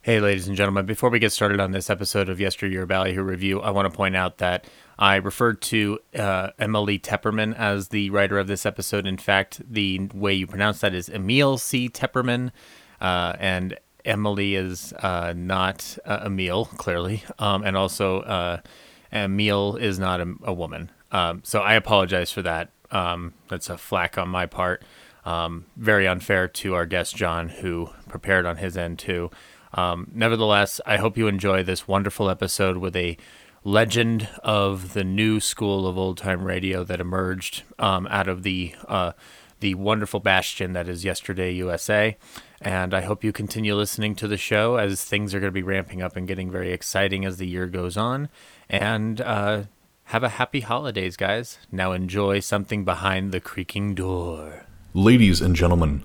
Hey, ladies and gentlemen, before we get started on this episode of Yesteryear Ballyhoo Review, I want to point out that I referred to uh, Emily Tepperman as the writer of this episode. In fact, the way you pronounce that is Emil C. Tepperman, uh, and Emily is uh, not uh, Emil, clearly, um, and also uh, Emil is not a, a woman. Um, so I apologize for that. Um, that's a flack on my part. Um, very unfair to our guest, John, who prepared on his end, too. Um, nevertheless, I hope you enjoy this wonderful episode with a legend of the new school of old time radio that emerged um, out of the uh, the wonderful bastion that is Yesterday USA. And I hope you continue listening to the show as things are going to be ramping up and getting very exciting as the year goes on. And uh, have a happy holidays, guys. Now enjoy something behind the creaking door. Ladies and gentlemen,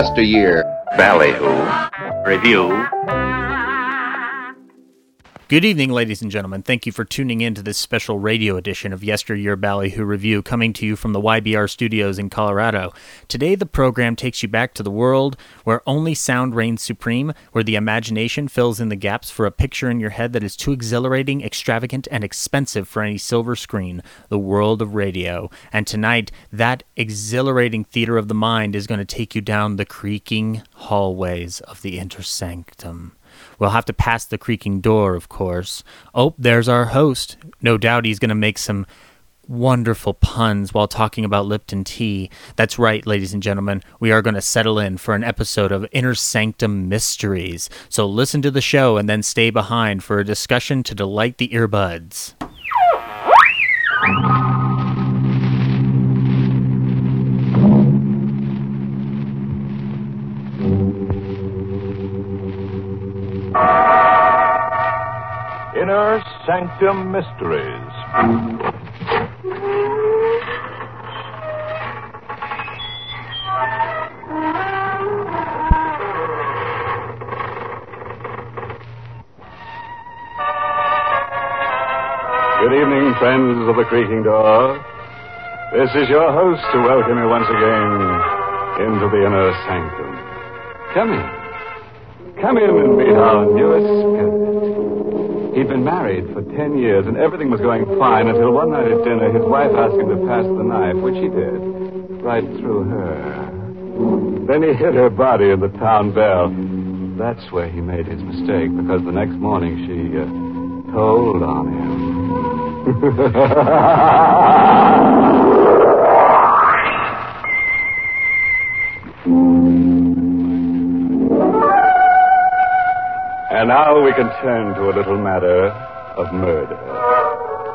Yesteryear. Ballyhoo. Review. Good evening, ladies and gentlemen. Thank you for tuning in to this special radio edition of Yesteryear Ballyhoo Review, coming to you from the YBR studios in Colorado. Today, the program takes you back to the world where only sound reigns supreme, where the imagination fills in the gaps for a picture in your head that is too exhilarating, extravagant, and expensive for any silver screen the world of radio. And tonight, that exhilarating theater of the mind is going to take you down the creaking hallways of the inner sanctum. We'll have to pass the creaking door, of course. Oh, there's our host. No doubt he's going to make some wonderful puns while talking about Lipton tea. That's right, ladies and gentlemen. We are going to settle in for an episode of Inner Sanctum Mysteries. So listen to the show and then stay behind for a discussion to delight the earbuds. Inner Sanctum Mysteries. Good evening, friends of the creaking door. This is your host to welcome you once again into the inner sanctum. Come in. Come in and meet our newest spirit. He'd been married for ten years, and everything was going fine until one night at dinner, his wife asked him to pass the knife, which he did, right through her. Then he hit her body in the town bell. That's where he made his mistake, because the next morning she uh, told on him. And now we can turn to a little matter of murder.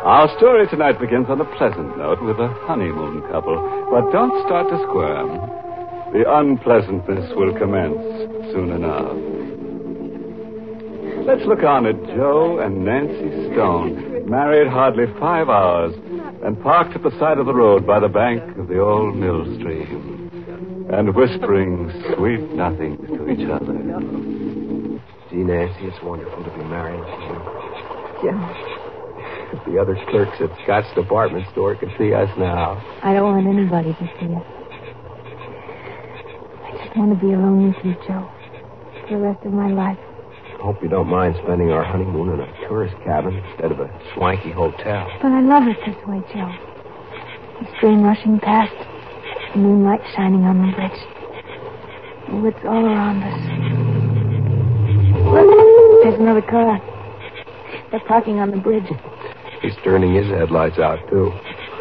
Our story tonight begins on a pleasant note with a honeymoon couple. But don't start to squirm. The unpleasantness will commence soon enough. Let's look on at Joe and Nancy Stone, married hardly five hours, and parked at the side of the road by the bank of the old mill stream, and whispering sweet nothings to each other. Gee, Nancy, it's wonderful to be married. to Yeah. If the other clerks at Scott's department store could see us now. I don't want anybody to see us. I just want to be alone with you, Joe, for the rest of my life. I Hope you don't mind spending our honeymoon in a tourist cabin instead of a swanky hotel. But I love it this way, Joe. The stream rushing past, the moonlight shining on the bridge. The woods all around us. Look, there's another car. They're parking on the bridge. He's turning his headlights out, too.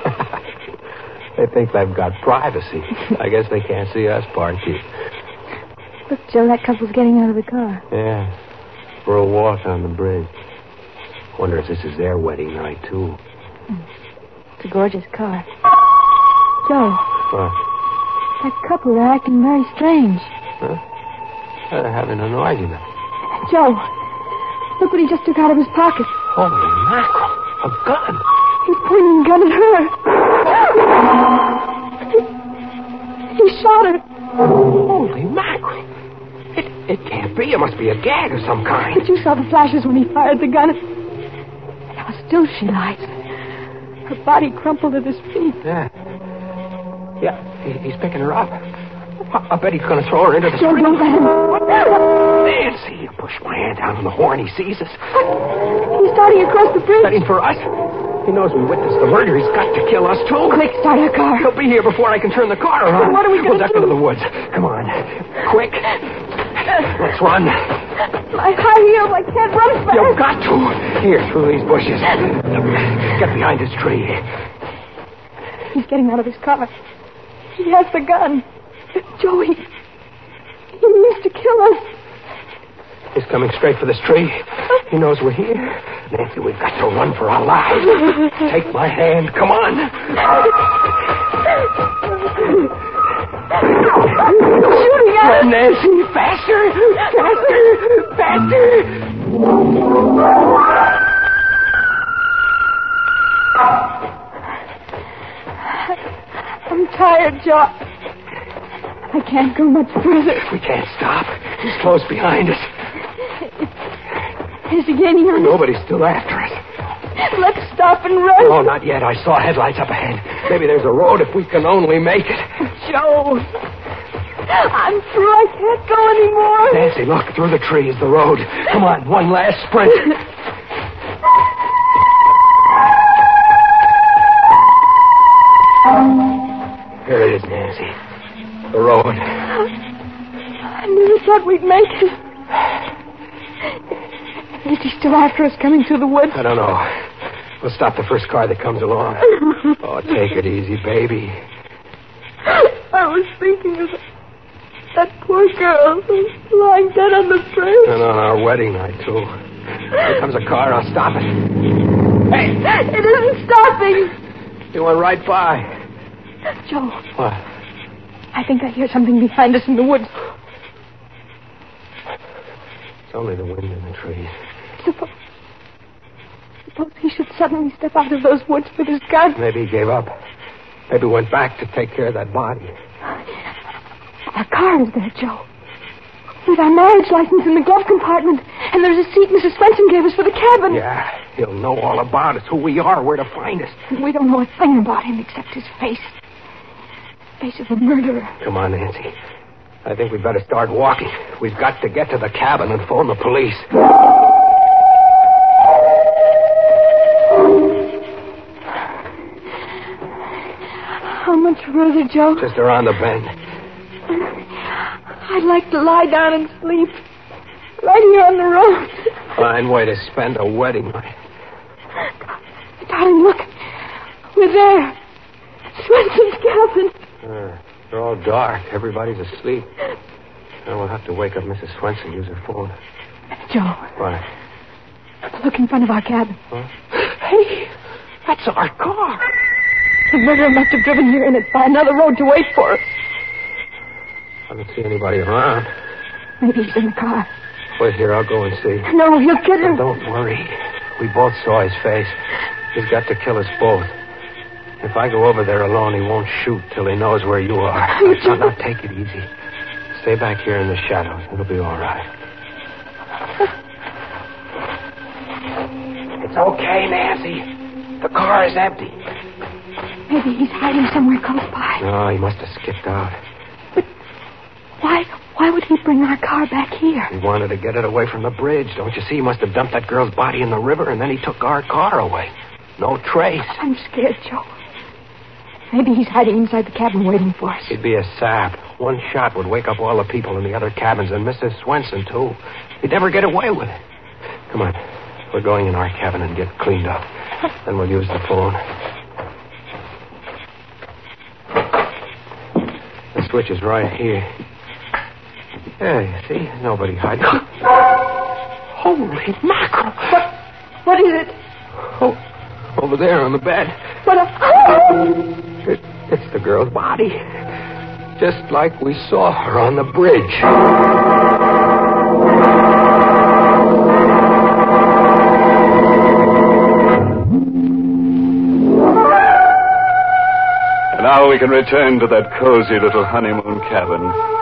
they think they've got privacy. I guess they can't see us, Parky. Look, Joe, that couple's getting out of the car. Yeah. For a walk on the bridge. Wonder if this is their wedding night, too. Hmm. It's a gorgeous car. Joe, What? that couple, they're acting very strange. Huh? They're having an argument. Joe, look what he just took out of his pocket. Holy mackerel. A gun. He's pointing a gun at her. he, he shot her. Holy mackerel. It, it can't be. It must be a gag of some kind. But you saw the flashes when he fired the gun. And how still she lies. Her body crumpled at his feet. Yeah. Yeah, he, he's picking her up. I, bet he's going to throw her into the don't let him. Nancy, you push my hand down on the horn. He sees us. He's starting across the bridge. Setting for us. He knows we witnessed the murder. He's got to kill us, too. Quick, start our car. He'll be here before I can turn the car around. What are we We'll gonna duck do? into the woods. Come on. Quick. Let's run. My high heels, I can't run fast. You've got to. Here, through these bushes. Get behind this tree. He's getting out of his car. He has the gun. Joey, he means to kill us. He's coming straight for this tree. He knows we're here. Nancy, we've got to run for our lives. Take my hand. Come on. Shooting at Run, Nancy. Faster. Faster. Faster. I'm tired, Joe. I can't go much further. We can't stop. He's close behind us. Is he gaining on? Nobody's still after us. Let's stop and run. Oh, not yet. I saw headlights up ahead. Maybe there's a road if we can only make it. Joe. I'm through. I can't go anymore. Nancy, look. Through the trees, the road. Come on. One last sprint. Here it is, Nancy. The road. I never thought we'd make it. Is he still after us coming through the woods? I don't know. We'll stop the first car that comes along. Oh, take it easy, baby. I was thinking of that poor girl who's lying dead on the bridge. And on our wedding night, too. Here comes a car. I'll stop it. Hey, It isn't stopping. you went right by. Joe, What? I think I hear something behind us in the woods. It's only the wind in the trees. Suppose, suppose he should suddenly step out of those woods with his gun. Maybe he gave up. Maybe went back to take care of that body. Our car is there, Joe. With our marriage license in the glove compartment. And there's a seat Mrs. Swenson gave us for the cabin. Yeah, he'll know all about us, who we are, where to find us. We don't know a thing about him except his face. Face of a murderer. Come on, Nancy. I think we'd better start walking. We've got to get to the cabin and phone the police. How much further, Joe? Just around the bend. I'd like to lie down and sleep. Right here on the road. Fine way to spend a wedding night. Darling, look. We're there. Swenson's cabin. Uh, they're all dark. Everybody's asleep. Now we'll have to wake up Mrs. Swenson, use her phone. Joe, What? look in front of our cabin. Hey, that's our car. The murderer must have driven here in it by another road to wait for us. I don't see anybody around. Maybe he's in the car. Wait here, I'll go and see. No, you'll get him. Don't worry. We both saw his face. He's got to kill us both. If I go over there alone, he won't shoot till he knows where you are. You Now, now, take it easy. Stay back here in the shadows. It'll be all right. It's okay, Nancy. The car is empty. Maybe he's hiding somewhere close by. No, he must have skipped out. But why? Why would he bring our car back here? He wanted to get it away from the bridge. Don't you see? He must have dumped that girl's body in the river, and then he took our car away. No trace. I'm scared, Joe. Maybe he's hiding inside the cabin waiting for us. He'd be a sap. One shot would wake up all the people in the other cabins, and Mrs. Swenson, too. He'd never get away with it. Come on. We're going in our cabin and get cleaned up. Then we'll use the phone. The switch is right here. Yeah, you see? Nobody hiding. Holy mackerel! What, What is it? Oh, over there on the bed. What a... It, it's the girl's body. Just like we saw her on the bridge. And now we can return to that cozy little honeymoon cabin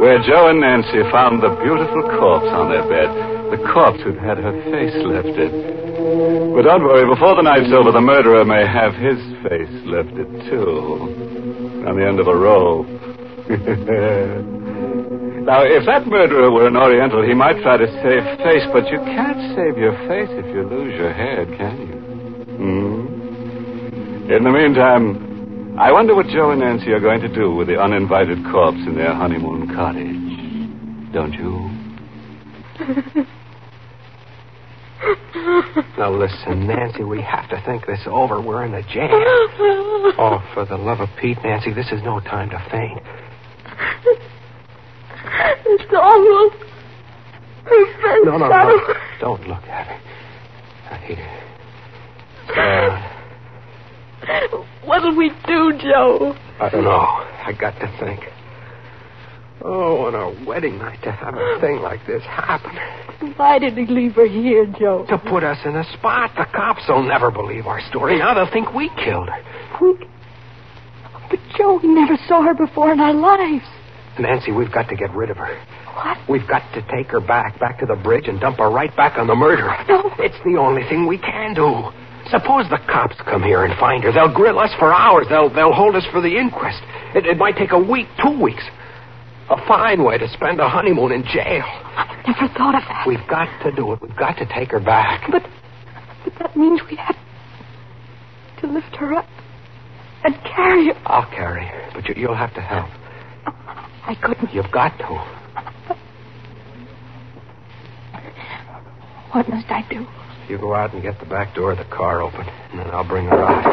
where Joe and Nancy found the beautiful corpse on their bed. The corpse who'd had her face lifted. But don't worry, before the night's over, the murderer may have his face lifted, too. On the end of a rope. now, if that murderer were an Oriental, he might try to save face, but you can't save your face if you lose your head, can you? Hmm? In the meantime, I wonder what Joe and Nancy are going to do with the uninvited corpse in their honeymoon cottage. Don't you? Now listen, Nancy, we have to think this over. We're in a jam. Oh, for the love of Pete, Nancy, this is no time to faint. It's almost... It's No, no, no. Don't look at here. Sit down. What'll we do, Joe? I don't know. I got to think. Oh, on our wedding night to have a thing like this happen. Why did he leave her here, Joe? To put us in a spot. The cops will never believe our story. Now they'll think we killed her. We... But, Joe, we never saw her before in our lives. Nancy, we've got to get rid of her. What? We've got to take her back, back to the bridge, and dump her right back on the murderer. No. It's the only thing we can do. Suppose the cops come here and find her. They'll grill us for hours. They'll they'll hold us for the inquest. It, it might take a week, two weeks. A fine way to spend a honeymoon in jail. I never thought of that. We've got to do it. We've got to take her back. But, but that means we have to lift her up and carry her. I'll carry her, but you, you'll have to help. I couldn't. You've got to. What must I do? You go out and get the back door of the car open, and then I'll bring her out.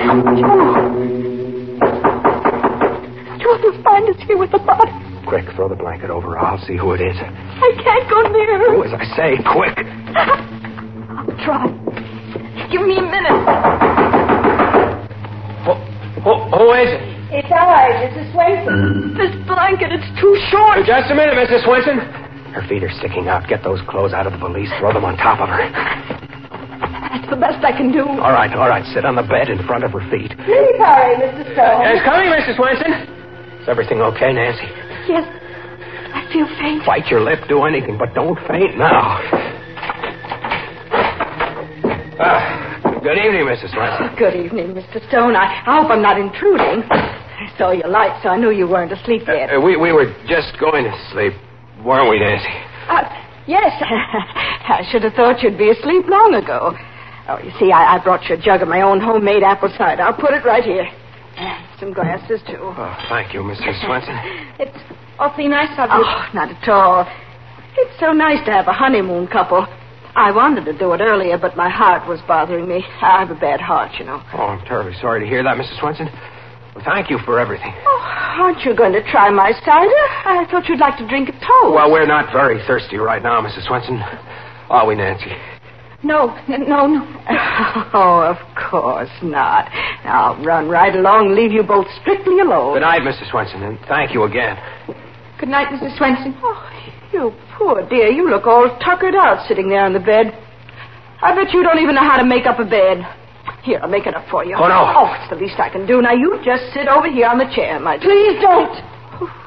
Joe, they'll find us here with the body. Quick, throw the blanket over. her. I'll see who it is. I can't go near her. Do as I say, quick. I'll try. Give me a minute. Who, who, who is it? It's I, Mrs. Swainson. This blanket, it's too short. Just a minute, Mrs. Swenson. Her feet are sticking out. Get those clothes out of the valise. Throw them on top of her. That's the best I can do. All right, all right. Sit on the bed in front of her feet. Please hurry, Mr. Stone. It's coming, Mrs. Swenson. Is everything okay, Nancy? Yes. I feel faint. Bite your lip, do anything, but don't faint now. Ah, good evening, Mrs. Swinson. Good evening, Mr. Stone. I, I hope I'm not intruding. I saw your light, so I knew you weren't asleep yet. Uh, we, we were just going to sleep, weren't we, Nancy? Uh, yes. I should have thought you'd be asleep long ago. Oh, you see, I, I brought you a jug of my own homemade apple cider. I'll put it right here. And Some glasses, too. Oh, thank you, Mrs. Swenson. It's awfully nice of you. Oh, not at all. It's so nice to have a honeymoon couple. I wanted to do it earlier, but my heart was bothering me. I have a bad heart, you know. Oh, I'm terribly sorry to hear that, Mrs. Swenson. Well, thank you for everything. Oh, aren't you going to try my cider? I thought you'd like to drink a toast. Well, we're not very thirsty right now, Mrs. Swenson. Are we, Nancy? No, n- no, no. Oh, of course not. I'll run right along, and leave you both strictly alone. Good night, Mr. Swenson, and thank you again. Good night, Mrs. Swenson. Oh, you poor dear. You look all tuckered out sitting there on the bed. I bet you don't even know how to make up a bed. Here, I'll make it up for you. Oh, no. Oh, it's the least I can do. Now, you just sit over here on the chair, my dear. Please don't.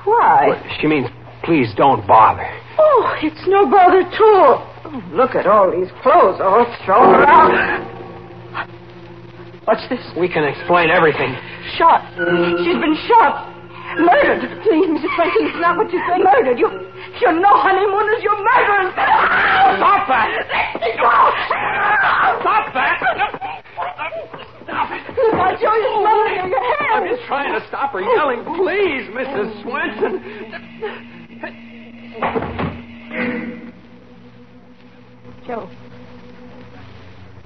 Why? Well, she means, please don't bother. Oh, it's no bother at all. Oh, look at all these clothes all thrown around. What's this? We can explain everything. Shot. She's been shot. Murdered. Please, Mrs. Franklin, it's not what you say. Murdered. You, you're no honeymooners. You're murderers. Stop that! Stop that! Look, I'll show you smoking in your I'm just trying to stop her yelling. Please, Mrs. Swenson. Joe.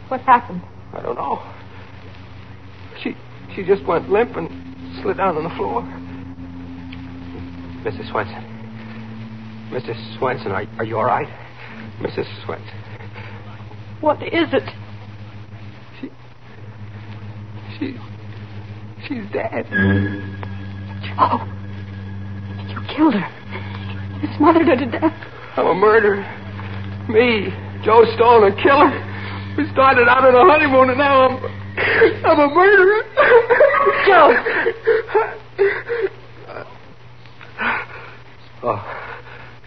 What happened? I don't know. She she just went limp and slid down on the floor. Mrs. Swenson. Mrs. Swenson, are, are you all right? Mrs. Swenson. What is it? She. She. She's dead. Joe. You killed her. You smothered her to death. I'm a murderer. Me, Joe Stone, a killer. We started out on a honeymoon and now I'm. I'm a murderer. Joe. Oh.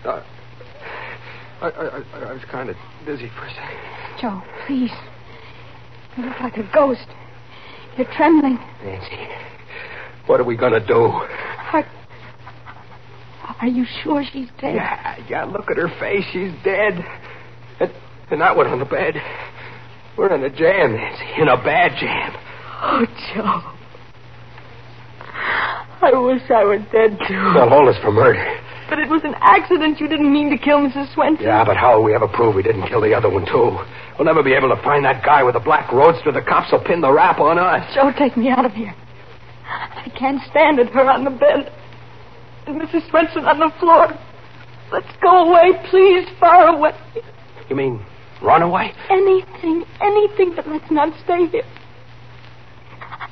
Uh, I, I, I, was kind of dizzy for a second. Joe, please. You look like a ghost. You're trembling. Nancy, what are we going to do? Are, are you sure she's dead? Yeah, yeah, look at her face. She's dead. And, and that one on the bed. We're in a jam, Nancy. In a bad jam. Oh, Joe. I wish I were dead, too. They'll hold us for murder. But it was an accident. You didn't mean to kill Mrs. Swenson. Yeah, but how will we ever prove we didn't kill the other one, too? We'll never be able to find that guy with the black roadster. The cops will pin the rap on us. Joe, take me out of here. I can't stand it. Her on the bed. And Mrs. Swenson on the floor. Let's go away, please. Far away. You mean run away? Anything, anything, but let's not stay here.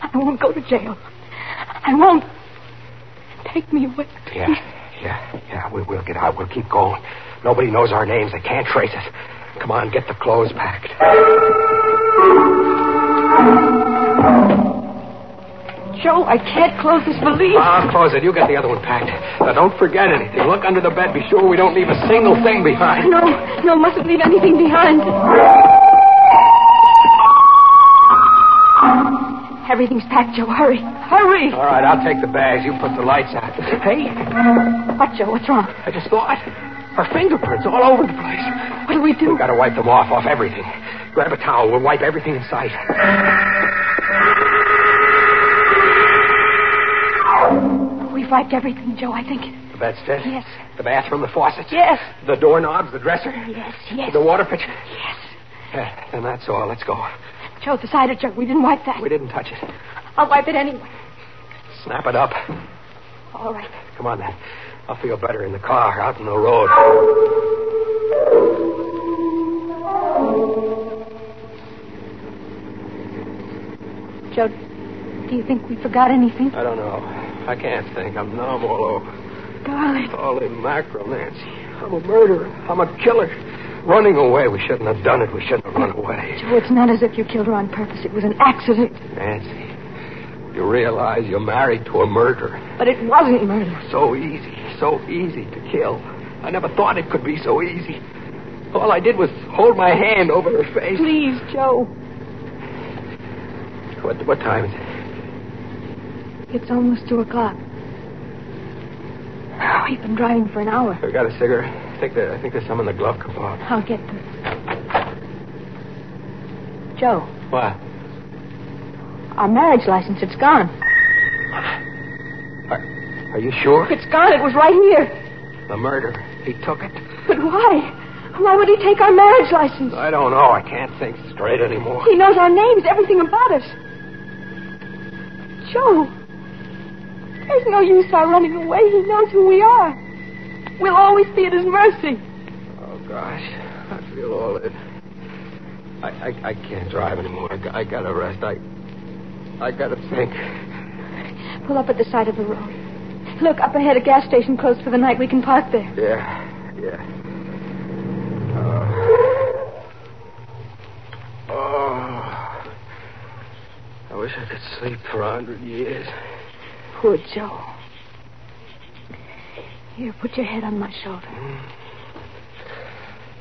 I won't go to jail. I won't. Take me away. Yeah, yeah, yeah. We, we'll get out. We'll keep going. Nobody knows our names. They can't trace us. Come on, get the clothes packed. Joe, I can't close this valise. I'll close it. You get the other one packed. Now, don't forget anything. Look under the bed. Be sure we don't leave a single thing behind. No, no, mustn't leave anything behind. Everything's packed, Joe. Hurry. Hurry. All right, I'll take the bags. You put the lights out. Hey, What, Joe? What's wrong? I just thought. Our fingerprints all over the place. What do we do? We've got to wipe them off, off everything. Grab a towel. We'll wipe everything in sight. We've wiped everything, Joe, I think. The bedstead? Yes. The bathroom, the faucets? Yes. The doorknobs, the dresser? Yes, yes. The water pitcher? Yes. Yeah, and that's all. Let's go. Joe, the cider jug. We didn't wipe that. We didn't touch it. I'll wipe it anyway. Snap it up. All right. Come on, then. I'll feel better in the car, out on the road. Joe, do you think we forgot anything? I don't know. I can't think. I'm numb oh. all over. Darling. Holy mackerel, Nancy. I'm a murderer. I'm a killer. Running away. We shouldn't have done it. We shouldn't have run away. Joe, it's not as if you killed her on purpose. It was an accident. Nancy, you realize you're married to a murderer. But it wasn't murder. So easy, so easy to kill. I never thought it could be so easy. All I did was hold my hand over her face. Please, Joe. What, what time is it? It's almost two o'clock. Oh, we've been driving for an hour. I got a cigarette. I think, there, I think there's some in the glove compartment. I'll get them. Joe, What? our marriage license, it's gone. Are, are you sure? It's gone. It was right here. The murder. He took it. But why? Why would he take our marriage license? I don't know. I can't think straight anymore. He knows our names, everything about us. Joe, there's no use our running away. He knows who we are. We'll always be at his mercy. Oh, gosh. I feel all it. I, I, I can't drive anymore. I, I gotta rest. I, I gotta think. Pull up at the side of the road. Look, up ahead, a gas station closed for the night. We can park there. Yeah, yeah. Oh. oh. I wish I could sleep for a hundred years. Poor Joe. Here, put your head on my shoulder.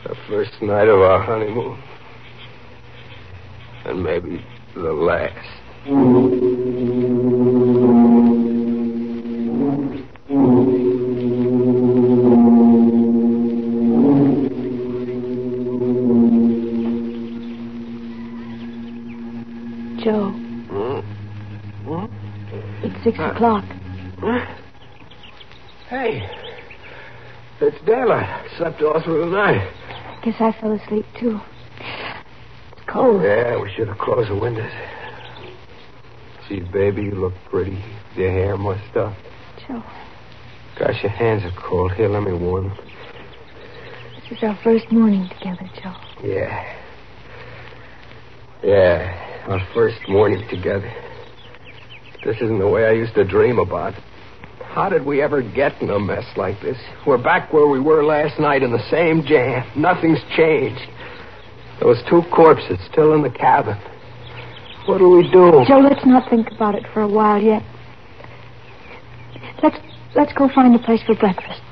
The first night of our honeymoon. And maybe the last. O'clock. Huh? Hey. It's daylight. I slept all through the night. Guess I fell asleep, too. It's cold. Yeah, we should have closed the windows. Gee, baby, you look pretty. Your hair mussed up. Joe, Gosh, your hands are cold. Here, let me warm them. This is our first morning together, Joe. Yeah. Yeah, our first morning together. This isn't the way I used to dream about. How did we ever get in a mess like this? We're back where we were last night in the same jam. Nothing's changed. Those two corpses still in the cabin. What do we do? Joe, let's not think about it for a while yet. Let's let's go find a place for breakfast.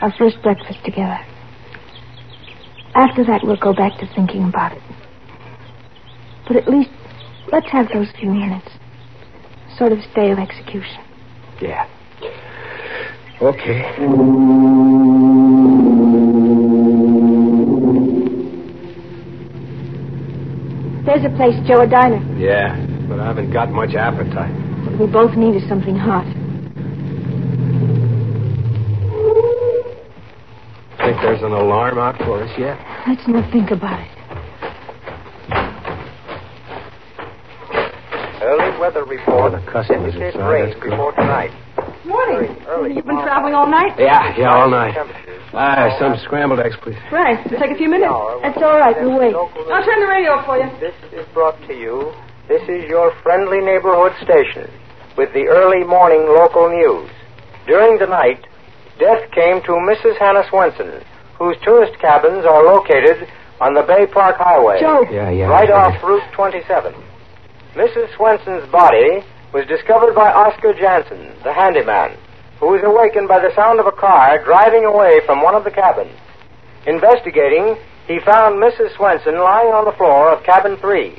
Our first breakfast together. After that, we'll go back to thinking about it. But at least, let's have those few minutes. Sort of stay of execution. Yeah. Okay. There's a place, Joe, a diner. Yeah, but I haven't got much appetite. What we both need is something hot. Think there's an alarm out for us yet? Let's not think about it. Early weather report. Oh, the customers indicates inside. rain That's good. before tonight. Morning. Early You've been traveling all night? Yeah, yeah, all night. Ah, some scrambled eggs, please. Right. It'll take a few minutes. That's all right. We'll wait. I'll turn the radio off for you. This is brought to you. This is your friendly neighborhood station with the early morning local news. During the night, death came to Mrs. Hannah Swenson, whose tourist cabins are located on the Bay Park Highway. Joe. Yeah, yeah. right I off Route 27. Mrs. Swenson's body was discovered by Oscar Jansen, the handyman, who was awakened by the sound of a car driving away from one of the cabins. Investigating, he found Mrs. Swenson lying on the floor of cabin three.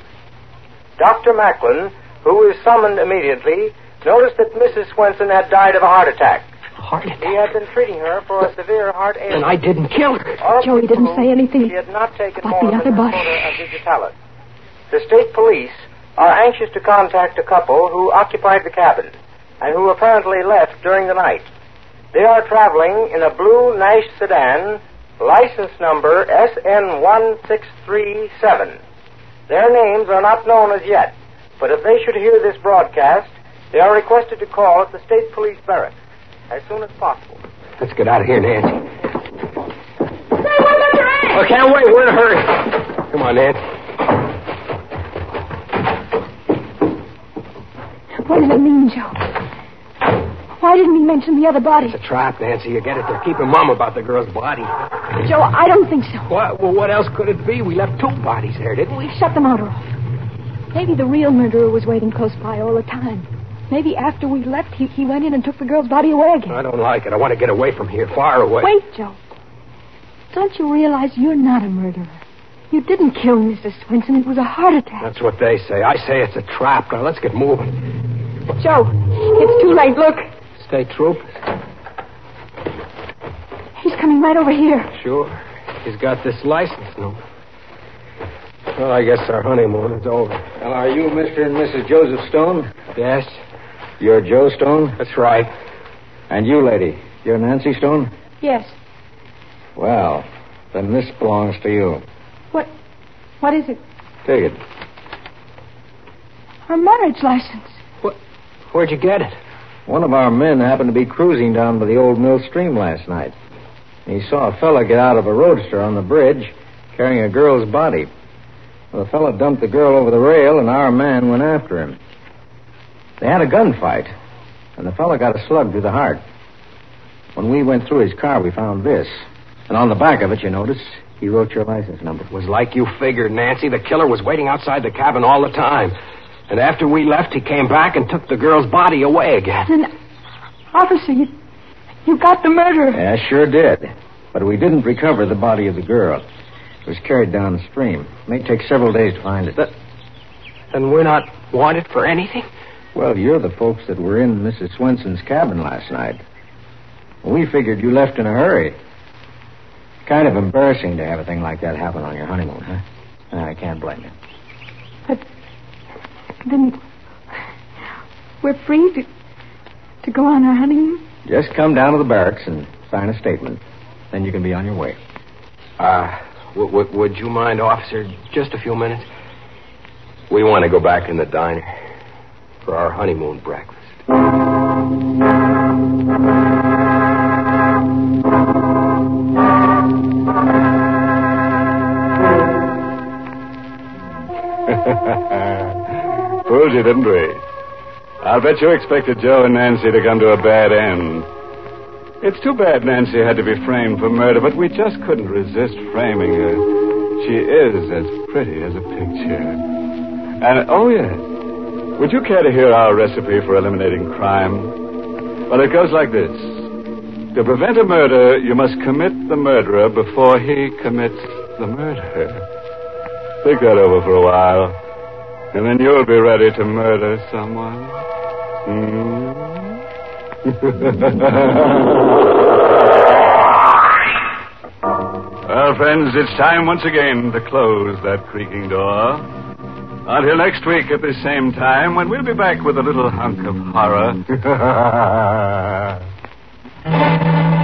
Dr. Macklin, who was summoned immediately, noticed that Mrs. Swenson had died of a heart attack. Heart attack? He had been treating her for a severe heart And ailment. I didn't kill her. All Joe, he didn't say anything He had not taken about more the than other digitalis. The state police are anxious to contact a couple who occupied the cabin and who apparently left during the night. They are traveling in a blue Nash sedan, license number SN1637. Their names are not known as yet, but if they should hear this broadcast, they are requested to call at the state police barracks as soon as possible. Let's get out of here, Nancy. Say, what about your aunt? I can't wait. We're in a hurry. Come on, Nancy. What does it mean, Joe? Why didn't he mention the other body? It's a trap, Nancy. You get it? They're keeping mum about the girl's body. Joe, I don't think so. What? Well, what else could it be? We left two bodies there, didn't we? We shut the motor off. Maybe the real murderer was waiting close by all the time. Maybe after we left, he, he went in and took the girl's body away again. I don't like it. I want to get away from here, far away. Wait, Joe. Don't you realize you're not a murderer? You didn't kill Mrs. Swenson. It was a heart attack. That's what they say. I say it's a trap. Now let's get moving. Joe, it's too late. Look. State troopers. He's coming right over here. Sure. He's got this license number. Well, I guess our honeymoon is over. Well, are you Mr. and Mrs. Joseph Stone? Yes, You're Joe Stone? that's right. And you, lady, you're Nancy Stone? Yes. Well, then this belongs to you. What? What is it? Take it. Our marriage license. Where'd you get it? One of our men happened to be cruising down by the old mill stream last night. He saw a fellow get out of a roadster on the bridge carrying a girl's body. Well, the fellow dumped the girl over the rail, and our man went after him. They had a gunfight, and the fellow got a slug through the heart. When we went through his car, we found this. And on the back of it, you notice, he wrote your license number. It was like you figured, Nancy. The killer was waiting outside the cabin all the time. And after we left, he came back and took the girl's body away again. Then, officer, you, you got the murderer. Yeah, sure did. But we didn't recover the body of the girl. It was carried down the stream. May take several days to find it. But, then we're not wanted for anything? Well, you're the folks that were in Mrs. Swenson's cabin last night. We figured you left in a hurry. Kind of embarrassing to have a thing like that happen on your honeymoon, huh? I can't blame you. Then, we're free to, to go on our honeymoon? Just come down to the barracks and sign a statement. Then you can be on your way. Uh, w- w- would you mind, officer, just a few minutes? We want to go back in the diner for our honeymoon breakfast. Told you, didn't we? I'll bet you expected Joe and Nancy to come to a bad end. It's too bad Nancy had to be framed for murder, but we just couldn't resist framing her. She is as pretty as a picture. And, oh, yes. Would you care to hear our recipe for eliminating crime? Well, it goes like this. To prevent a murder, you must commit the murderer before he commits the murder. Think that over for a while, and then you'll be ready to murder someone. Hmm? well, friends, it's time once again to close that creaking door. Until next week at the same time, when we'll be back with a little hunk of horror.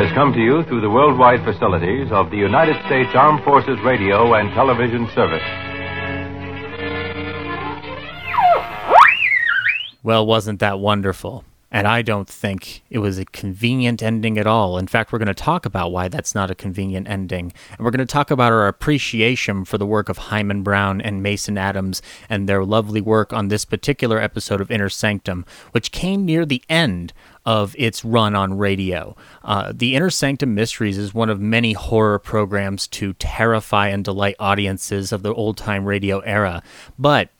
has come to you through the worldwide facilities of the United States Armed Forces Radio and Television Service. Well, wasn't that wonderful? And I don't think it was a convenient ending at all. In fact, we're going to talk about why that's not a convenient ending. And we're going to talk about our appreciation for the work of Himan Brown and Mason Adams and their lovely work on this particular episode of Inner Sanctum, which came near the end of its run on radio. Uh, the Inner Sanctum Mysteries is one of many horror programs to terrify and delight audiences of the old time radio era. But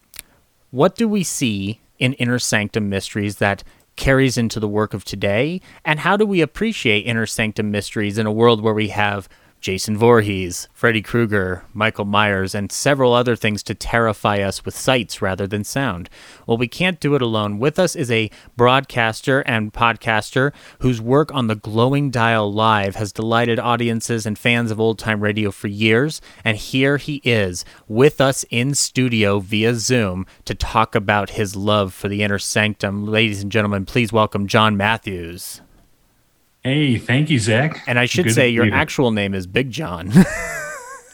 what do we see in Inner Sanctum Mysteries that carries into the work of today? And how do we appreciate Inner Sanctum Mysteries in a world where we have Jason Voorhees, Freddy Krueger, Michael Myers, and several other things to terrify us with sights rather than sound. Well, we can't do it alone. With us is a broadcaster and podcaster whose work on the Glowing Dial Live has delighted audiences and fans of old time radio for years. And here he is with us in studio via Zoom to talk about his love for the inner sanctum. Ladies and gentlemen, please welcome John Matthews. Hey, thank you, Zach. And I should Good say your here. actual name is Big John.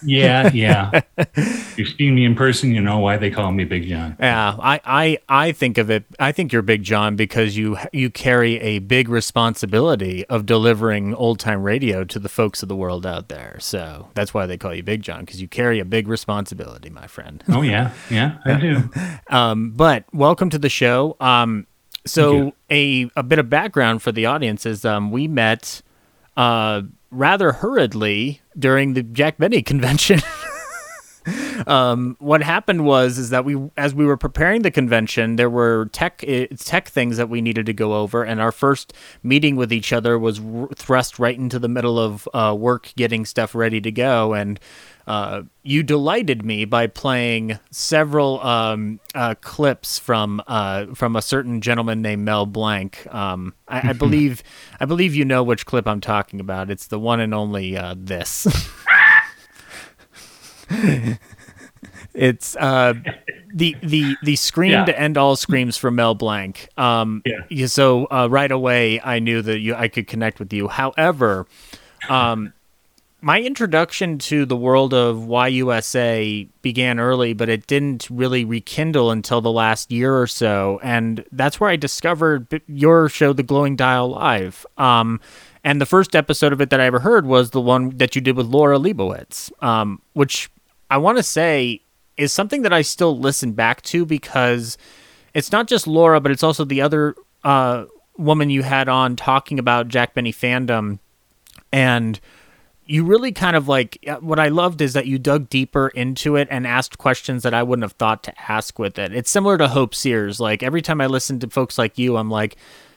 Yeah, yeah. You've seen me in person, you know why they call me Big John. Yeah, I, I, I think of it. I think you're Big John because you you carry a big responsibility of delivering old time radio to the folks of the world out there. So that's why they call you Big John because you carry a big responsibility, my friend. Oh yeah, yeah, I do. um, but welcome to the show. Um, so a a bit of background for the audience is um, we met uh, rather hurriedly during the Jack Benny convention. Um, what happened was is that we, as we were preparing the convention, there were tech eh, tech things that we needed to go over, and our first meeting with each other was r- thrust right into the middle of uh, work, getting stuff ready to go, and. Uh, you delighted me by playing several um, uh, clips from uh, from a certain gentleman named Mel Blanc. Um, I, I believe I believe you know which clip I'm talking about. It's the one and only uh, this. it's uh, the the the scream Yeah. to end all screams from Mel Blanc. Um, Yeah. So uh, right away, I knew that you I could connect with you. However, um, my introduction to the world of YUSA began early, but it didn't really rekindle until the last year or so, and that's where I discovered your show, The Glowing Dial Live. Um, and the first episode of it that I ever heard was the one that you did with Laura Leibowitz, um, which I want to say is something that I still listen back to because it's not just Laura, but it's also the other uh, woman you had on talking about Jack Benny fandom, and you really kind of like uh, what I loved is that you dug deeper into it and asked questions that I wouldn't have thought to ask with it. It's similar to Hope Sears. Like every time I listen to folks like you, I'm like,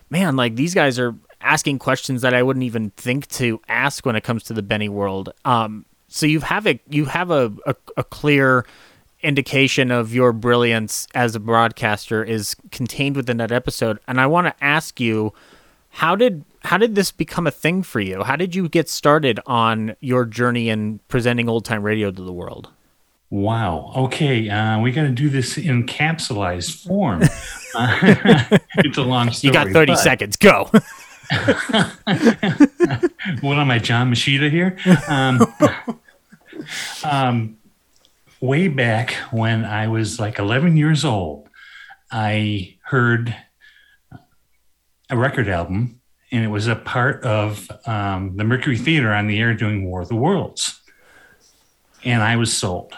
man, like these guys are asking questions that I wouldn't even think to ask when it comes to the Benny world. Um, so you have a you have a, a, a clear indication of your brilliance as a broadcaster is contained within that episode. And I want to ask you, how did how did this become a thing for you? How did you get started on your journey in presenting old time radio to the world? Wow. Okay, uh, we got to do this in capsulized form. Uh, it's a long story. You got 30 but- seconds. Go. what am I, John Moschitta here? Um, um, way back when I was like 11 years old, I heard a record album, and it was a part of um, the Mercury Theater on the air doing War of the Worlds. And I was sold.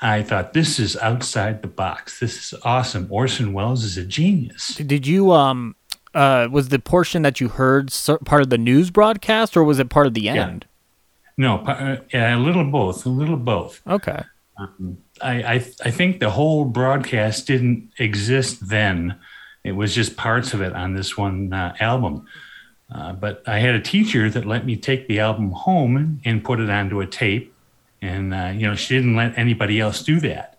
I thought, this is outside the box. This is awesome. Orson Welles is a genius. Did you um uh was the portion that you heard part of the news broadcast or was it part of the end? Yeah. No, uh, yeah, a little both, a little both. Okay. Um, I, I I think the whole broadcast didn't exist then. It was just parts of it on this one uh, album. Uh, but I had a teacher that let me take the album home and put it onto a tape, and uh, you know she didn't let anybody else do that.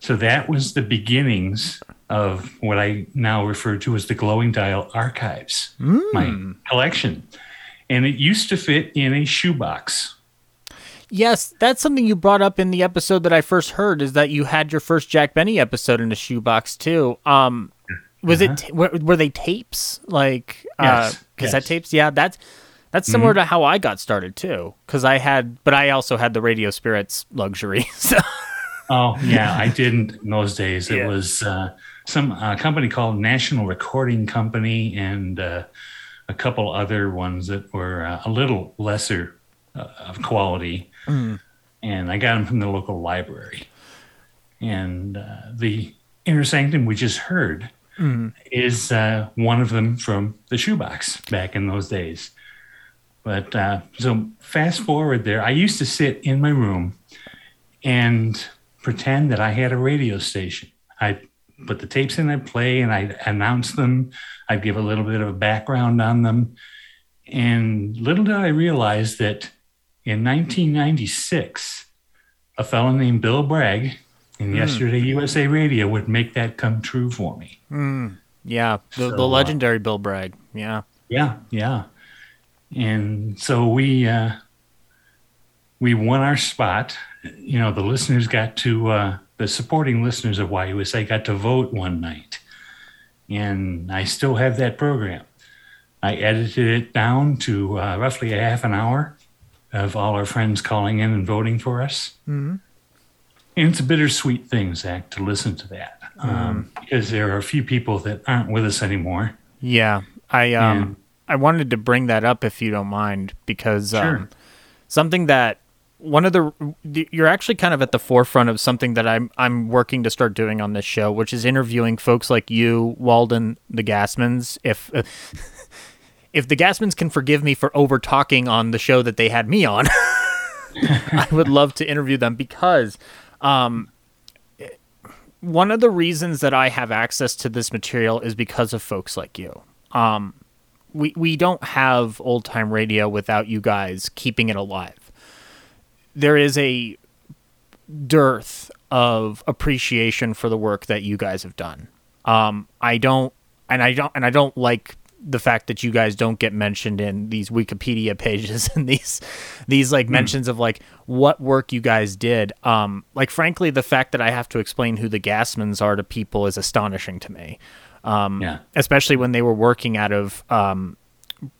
So that was the beginnings of what I now refer to as the Glowing Dial Archives, my collection, and it used to fit in a shoebox. Yes, that's something you brought up in the episode that I first heard is that you had your first Jack Benny episode in a shoebox too. Um was it ta- were, were they tapes like uh Yes, cassette yes. tapes? Yeah, that's that's similar Mhm. to how I got started too cuz I had but I also had the Radio Spirits luxury. So Oh yeah, I didn't in those days. It Yeah. was uh, some uh, company called National Recording Company and uh, a couple other ones that were uh, a little lesser uh, of quality. Mm. And I got them from the local library. And uh, the Inner Sanctum we just heard Mm. is uh, one of them from the shoebox back in those days. But uh, so fast forward there, I used to sit in my room and pretend that I had a radio station. I'd put the tapes in, I'd play, and I'd announce them. I'd give a little bit of a background on them. And little did I realize that in 1996, a fellow named Bill Bragg in Hmm. Yesterday USA Radio would make that come true for me. Mm, yeah, the, So, the uh, legendary Bill Bragg. Yeah. Yeah, yeah. And so we uh, we won our spot. You know, the listeners got to uh, the supporting listeners of YUSA got to vote one night, and I still have that program. I edited it down to uh, roughly a half an hour of all our friends calling in and voting for us. Mm-hmm. And it's a bittersweet thing, Zach, to listen to that um, because there are a few people that aren't with us anymore. Yeah, I um I wanted to bring that up if you don't mind because um, something that one of the you're actually kind of at the forefront of something that I'm I'm working to start doing on this show, which is interviewing folks like you, Walden, the Gassmans. If if the Gassmans can forgive me for over talking on the show that they had me on, I would love to interview them because um, one of the reasons that I have access to this material is because of folks like you. Um, we we don't have old time radio without you guys keeping it alive. There is a dearth of appreciation for the work that you guys have done. Um, I don't, and I don't, and I don't like the fact that you guys don't get mentioned in these Wikipedia pages and these these like Hmm. mentions of like what work you guys did. Um, like frankly, the fact that I have to explain who the Gassmans are to people is astonishing to me. Um, Yeah. especially when they were working out of um,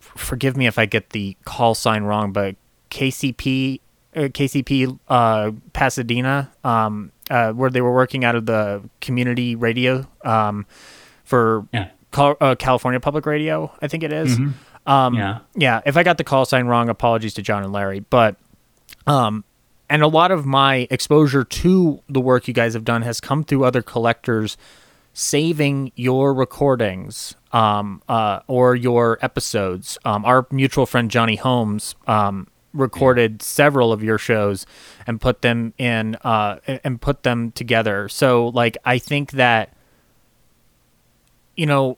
forgive me if I get the call sign wrong, but KCP, KCP uh, Pasadena, um, uh, where they were working out of the community radio um, for Cal- uh, California Public Radio, I think it is. Mhm. Um, Yeah. yeah. If I got the call sign wrong, apologies to John and Larry, but um, and a lot of my exposure to the work you guys have done has come through other collectors saving your recordings um, uh, or your episodes. Um, our mutual friend Johnny Holmes um, recorded several of your shows and put them in uh, and put them together. So, like, I think that you know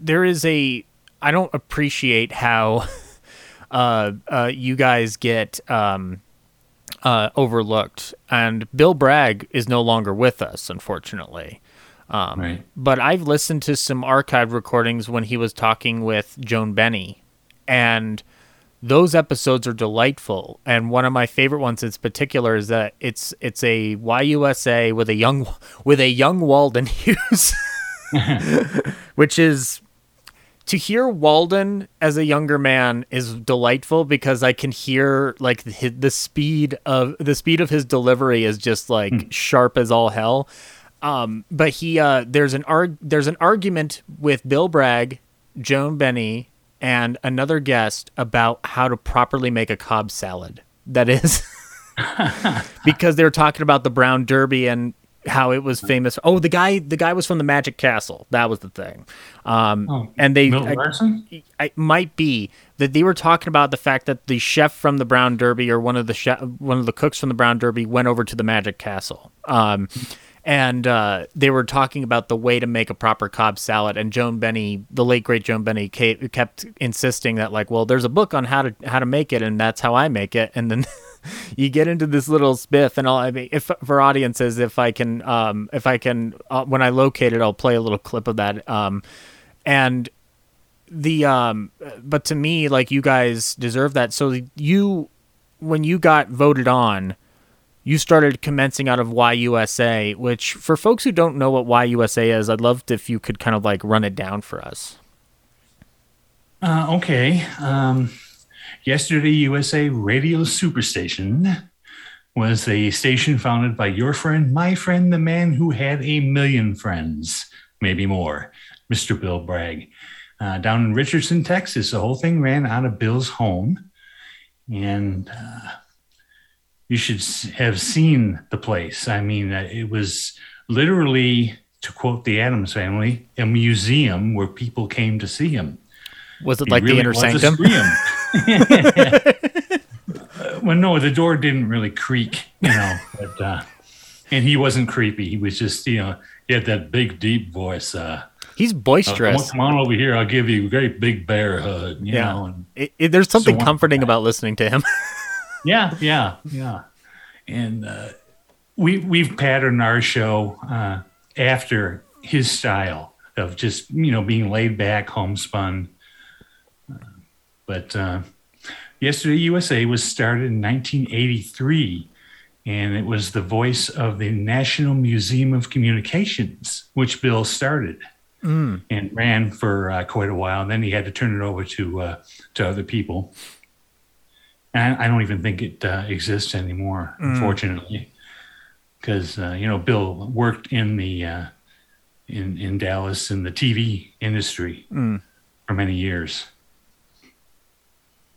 there is a I don't appreciate how uh, uh, you guys get um, uh, overlooked. And Bill Bragg is no longer with us, unfortunately. Um, Right. But I've listened to some archived recordings when he was talking with Joan Benny, and those episodes are delightful. And one of my favorite ones in particular is that it's it's a YUSA with a young with a young Walden Hughes, which is to hear Walden as a younger man is delightful because I can hear like the, the speed of the speed of his delivery is just like sharp as all hell. Um, but he uh, there's an arg- there's an argument with Bill Bragg, Joan Benny, and another guest about how to properly make a Cobb salad. That is because they were talking about the Brown Derby and how it was famous. Oh, the guy the guy was from the Magic Castle. That was the thing. Um, Oh, and they I- I might be that they were talking about the fact that the chef from the Brown Derby or one of the chef, one of the cooks from the Brown Derby went over to the Magic Castle. Um, and uh, they were talking about the way to make a proper Cobb salad. And Joan Benny, the late great Joan Benny, kept insisting that like, well, there's a book on how to how to make it, and that's how I make it. And then you get into this little spiff, and all. I mean, if for audiences, if I can, um, if I can, uh, when I locate it, I'll play a little clip of that. Um, and the um but to me like you guys deserve that so you when you got voted on you started commencing out of YUSA which for folks who don't know what YUSA is I'd love if you could kind of like run it down for us Uh, okay. Um, yesterday, USA Radio Superstation was a station founded by your friend, my friend, the man who had a million friends, maybe more, Mr. Bill Bragg. Uh, down in Richardson, Texas, the whole thing ran out of Bill's home. And uh, you should have seen the place. I mean, uh, it was literally, to quote the Addams family, a museum where people came to see him. was it He like really the inner sanctum. Uh, well, no, the door didn't really creak, you know, but, uh, and he wasn't creepy. He was just, you know, he had that big, deep voice. Uh, he's uh, boisterous come, on, come on over here. I'll give you a great big bear hug. You yeah know, and it, it- there's something So comforting about listening to him yeah, yeah, yeah. And uh, we we've patterned our show uh, after his style of just you know being laid back, homespun. Uh, but uh, yesterday, USA was started in 1983, and it was the voice of the National Museum of Communications, which Bill started mm. and ran for uh, quite a while. And then he had to turn it over to uh, to other people. And I, I don't even think it uh, exists anymore, Mm. unfortunately, because uh, you know Bill worked in the uh, in in Dallas in the TV industry Mm. for many years.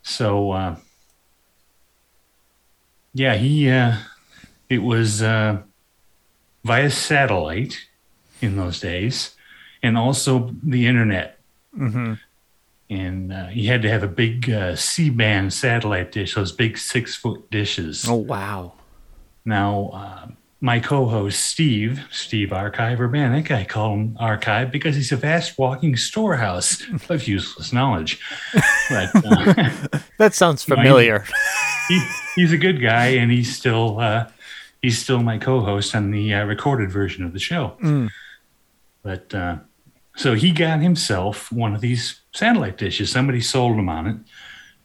So uh, yeah, he uh, it was uh, via satellite in those days, and also the internet. mm-hmm. And uh, he had to have a big uh, C-band satellite dish, those big six-foot dishes. oh wow Now, uh, my co-host Steve, Steve Archive Urbanic, I call him Archive because he's a vast walking storehouse of useless knowledge. But uh, that sounds No, he- familiar he, he's a good guy, and he's still uh, he's still my co-host on the uh, recorded version of the show. Mm. But uh, so he got himself one of these satellite dishes. Somebody sold them on it.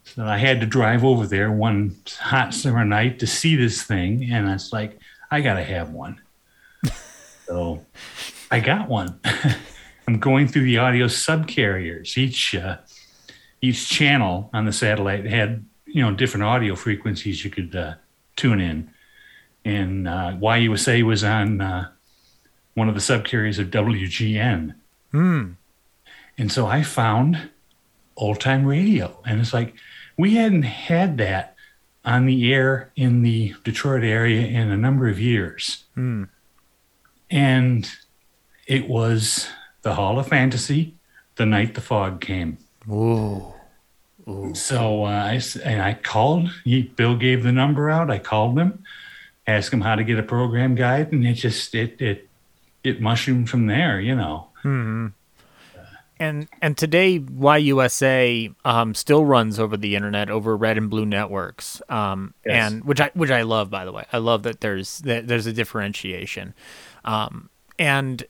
So I had to drive over there one hot summer night to see this thing, and I was like, I gotta have one. so I got one. I'm going through the audio subcarriers. Each uh, each channel on the satellite had you know different audio frequencies you could uh, tune in, and uh, YUSA was on uh, one of the subcarriers of WGN. Hmm. And so I found old time radio. And it's like, we hadn't had that on the air in the Detroit area in a number of years. Hmm. And it was the Hall of Fantasy, the night the fog came. Ooh. So uh, I and I called. He, Bill gave the number out. I called him, asked him how to get a program guide, and it just it it it mushroomed from there. You know. Hmm. And and today YUSA um, still runs over the internet over red and blue networks, um, Yes. and which I which I love by the way. I love that there's that there's a differentiation, um, and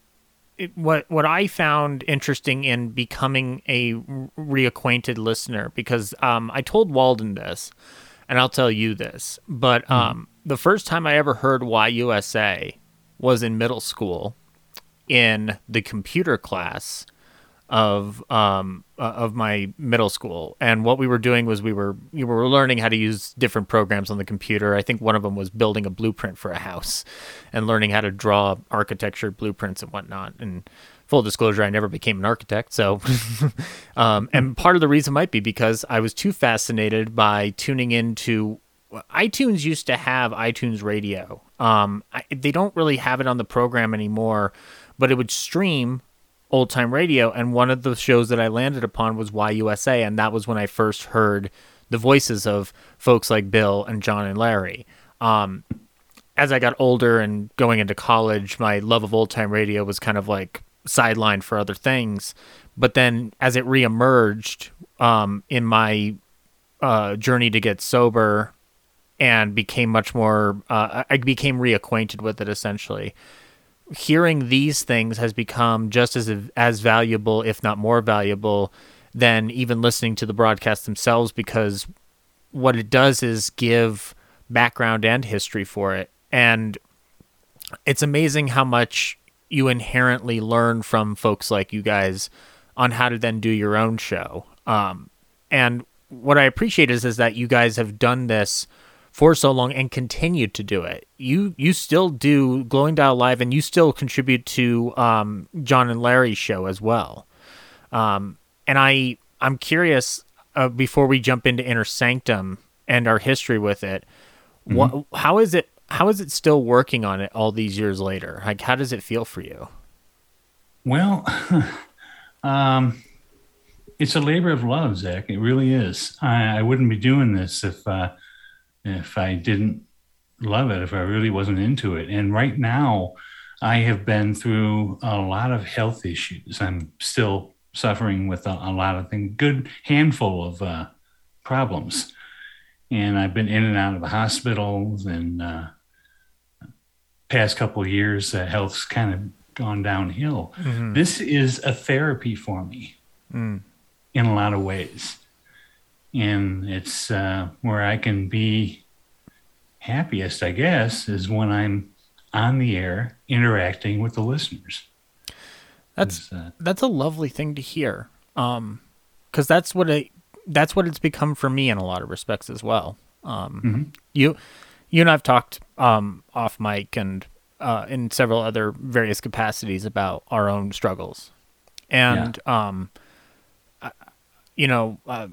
it, what what I found interesting in becoming a reacquainted listener because um, I told Walden this, and I'll tell you this, but um, the first time I ever heard YUSA was in middle school in the computer class of um uh, of my middle school. And what we were doing was we were we were learning how to use different programs on the computer. I think one of them was building a blueprint for a house and learning how to draw architecture blueprints and whatnot. And full disclosure i never became an architect so um and part of the reason might be because i was too fascinated by tuning into iTunes used to have iTunes Radio. Um, I, they don't really have it on the program anymore, but it would stream old time radio. And one of the shows that I landed upon was YUSA, and that was when I first heard the voices of folks like Bill and John and Larry. Um, as I got older and going into college, my love of old time radio was kind of like sidelined for other things. But then as it reemerged um, in my uh, journey to get sober and became much more, uh, I became reacquainted with it essentially. Hearing these things has become just as as valuable, if not more valuable, than even listening to the broadcast themselves because what it does is give background and history for it. And it's amazing how much you inherently learn from folks like you guys on how to then do your own show. Um, and what I appreciate is is that you guys have done this for so long and continue to do it. You you still do Glowing Dial Live and you still contribute to um, John and Larry's show as well. Um, and I I'm curious uh, before we jump into Inner Sanctum and our history with it. What how is it how is it still working on it all these years later? Like how does it feel for you? Well, um, it's a labor of love, Zach. It really is. I, I wouldn't be doing this if uh, if I didn't love it, if I really wasn't into it. And right now, I have been through a lot of health issues. I'm still suffering with a, a lot of things, good handful of uh, problems. And I've been in and out of the hospitals and uh, past couple of years, uh, health's kind of gone downhill. Mhm. This is a therapy for me Mm. in a lot of ways. And it's uh, where I can be happiest, I guess, is when I'm on the air interacting with the listeners. That's that's a lovely thing to hear. Um, because that's what it that's what it's become for me in a lot of respects as well. Um, Mhm. you you and I've talked um off mic and uh in several other various capacities about our own struggles, and um, I- you know. Uh,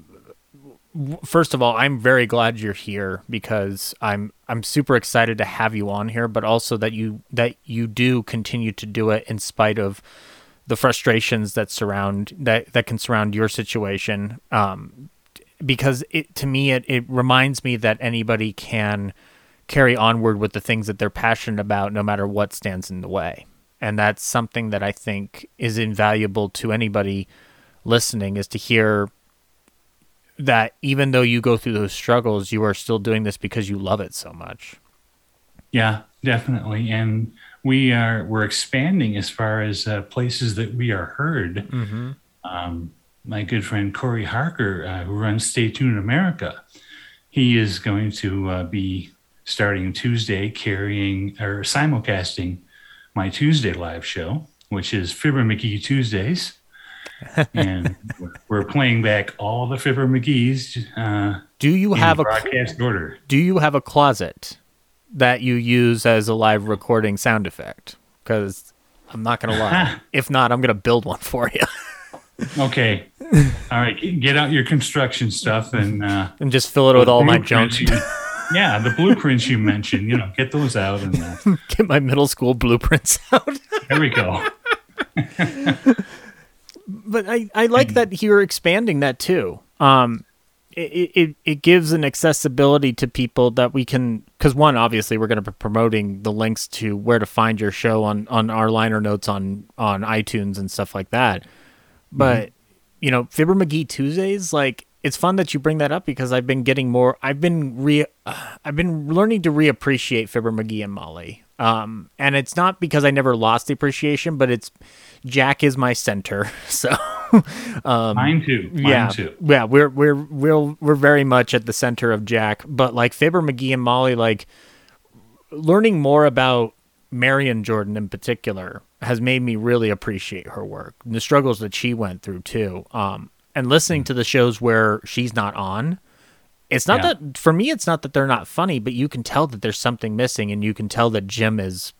First of all, I'm very glad you're here because I'm I'm super excited to have you on here, but also that you that you do continue to do it in spite of the frustrations that surround that that can surround your situation. Um because it to me it, it reminds me that anybody can carry onward with the things that they're passionate about no matter what stands in the way. And that's something that i think is invaluable to anybody listening is to hear that even though you go through those struggles you are still doing this because you love it so much Yeah, definitely. And we are we're expanding as far as uh, places that we are heard. mm-hmm. um, my good friend Corey Harker, uh, who runs Stay Tuned America, he is going to uh, be starting Tuesday carrying or simulcasting my Tuesday live show, which is Fibber McGee Tuesdays. And we're- we're playing back all the Fibber McGee's. Uh, do you have a broadcast order? do you have a closet that you use as a live recording sound effect? Because I'm not gonna lie. if not, I'm gonna build one for you Okay. All right. Get out your construction stuff and uh, and just fill it with all my junk. you- yeah, the blueprints you mentioned. You know, get those out and uh, Get my middle school blueprints out. there we go. But I, I like that you're expanding that too. Um, it, it, it gives an accessibility to people that we can, because one, obviously, we're going to be promoting the links to where to find your show on, on our liner notes on, on iTunes and stuff like that. but you know, Fibber McGee Tuesdays, like it's fun that you bring that up because I've been getting more. I've been re, uh, I've been learning to reappreciate Fibber McGee and Molly. Um, and it's not because I never lost the appreciation, but it's Jack is my center. So, um, Mine too. Mine yeah, too. yeah, we're we're we're we're very much at the center of Jack. But like Fibber McGee and Molly, like learning more about Marion Jordan in particular has made me really appreciate her work, and the struggles that she went through too. Um, and listening to the shows where she's not on, it's not Yeah. that for me. It's not that they're not funny, but you can tell that there's something missing, and you can tell that Jim is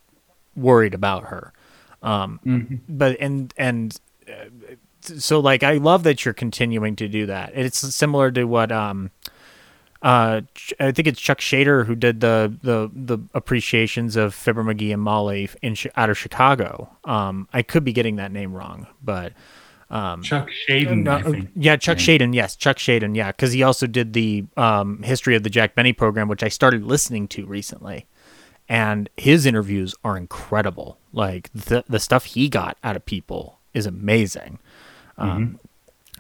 worried about her. Um, Mhm. but and and uh, so like I love that you're continuing to do that. It's similar to what um uh I think it's Chuck Shader who did the the the appreciations of Fibber McGee and Molly in out of Chicago. Um I could be getting that name wrong, but um Chuck Shaden, I think. yeah, Chuck Shaden, yes, Chuck Shaden, yeah, cuz he also did the um history of the Jack Benny program which I started listening to recently. And his interviews are incredible. Like the the stuff he got out of people is amazing. Um,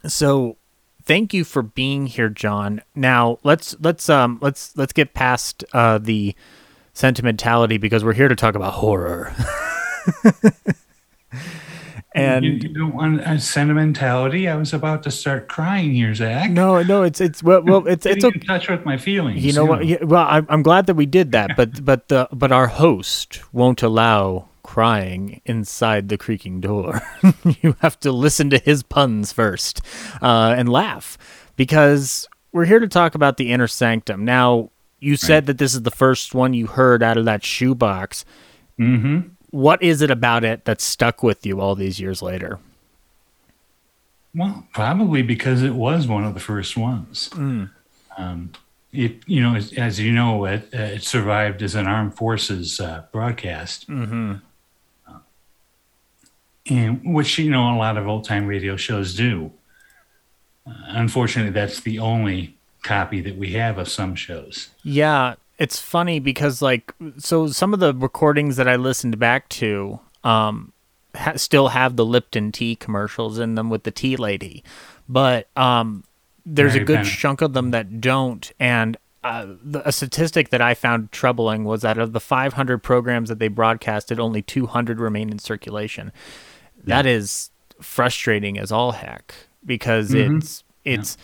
so thank you for being here, John. Now let's let's um let's let's get past uh the sentimentality because we're here to talk about horror. and you, you don't want a sentimentality. I was about to start crying here, Zach. no, no, it's it's well, well it's it's okay. in touch with my feelings. You know what? Yeah, well, I'm I'm glad that we did that, but but the but our host won't allow crying inside the creaking door. you have to listen to his puns first uh, and laugh because we're here to talk about the inner sanctum. Now, you said that this is the first one you heard out of that shoebox. Mm-hmm. What is it about it that stuck with you all these years later? Well, probably because it was one of the first ones. Mm. Um, it, you know, as, as you know, it, uh, it survived as an armed forces uh, broadcast, Mm-hmm. and which you know a lot of old time radio shows do. Uh, unfortunately, that's the only copy that we have of some shows. Yeah, it's funny because like so some of the recordings that I listened back to um ha- still have the Lipton tea commercials in them with the tea lady. But um there's a good chunk of them that don't and uh, the, a statistic that I found troubling was that of the 500 programs that they broadcasted, only 200 remain in circulation. That is frustrating as all heck because Mhm. it's it's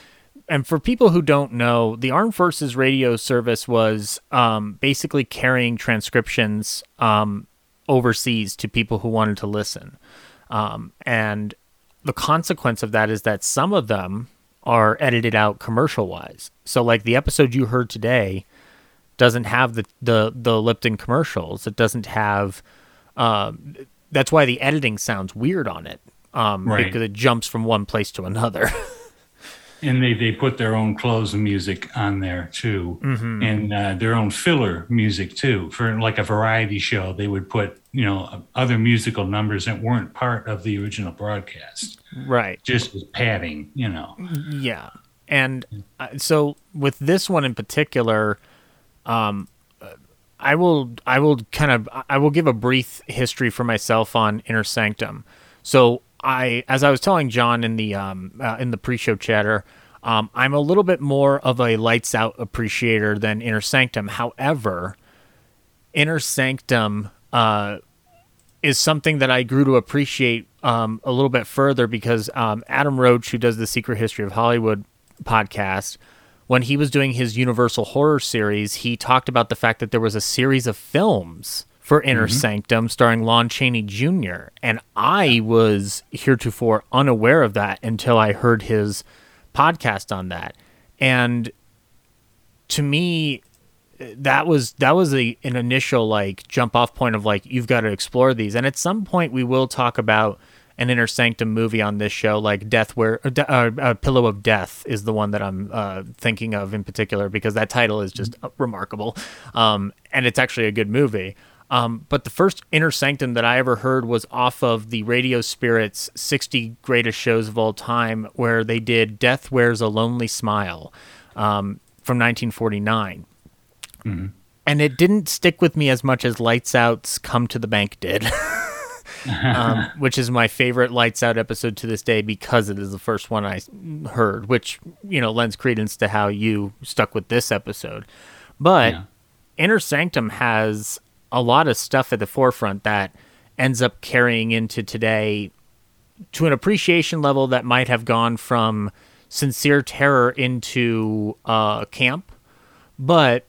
and for people who don't know, the Armed Forces Radio Service was um, basically carrying transcriptions um, overseas to people who wanted to listen. Um, and the consequence of that is that some of them are edited out commercial wise. So, like the episode you heard today doesn't have the, the, the Lipton commercials. It doesn't have. Um, that's why the editing sounds weird on it. Um, Right. Because it jumps from one place to another. And they, they put their own clothes music on there too, Mhm. and uh, their own filler music too. For like a variety show, they would put you know other musical numbers that weren't part of the original broadcast, right. just as padding. You know, Yeah. And uh, so with this one in particular, um, I will I will kind of I will give a brief history for myself on Inner Sanctum. So I, as I was telling John in the um, uh, in the pre-show chatter, um, I'm a little bit more of a lights out appreciator than Inner Sanctum. However, Inner Sanctum uh, is something that I grew to appreciate um, a little bit further because um, Adam Roche, who does the Secret History of Hollywood podcast, when he was doing his Universal Horror series, he talked about the fact that there was a series of films for Inner Mhm. Sanctum starring Lon Chaney Jr. And I was heretofore unaware of that until I heard his podcast on that. And to me, that was that was a, an initial like jump off point of like you've got to explore these and at some point we will talk about an inner sanctum movie on this show like death where uh, uh, uh, pillow of death is the one that i'm uh, thinking of in particular because that title is just uh, remarkable um, and it's actually a good movie um, but the first inner sanctum that i ever heard was off of the radio spirits 60 greatest shows of all time where they did death wears a lonely smile um, from 1949 and it didn't stick with me as much as Lights Out's Come to the Bank did. um, which is my favorite Lights Out episode to this day because it is the first one I heard, which you know lends credence to how you stuck with this episode. But Yeah. Inner Sanctum has a lot of stuff at the forefront that ends up carrying into today to an appreciation level that might have gone from sincere terror into uh, camp, but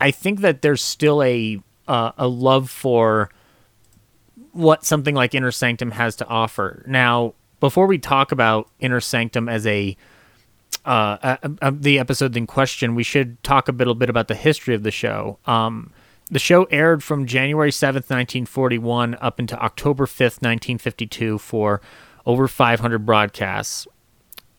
I think that there's still a uh, a love for what something like Inner Sanctum has to offer. Now, before we talk about Inner Sanctum as a uh, the episode in question, we should talk a little bit about the history of the show. Um, the show aired from January 7th, 1941 up into October 5th, 1952 for over 500 broadcasts.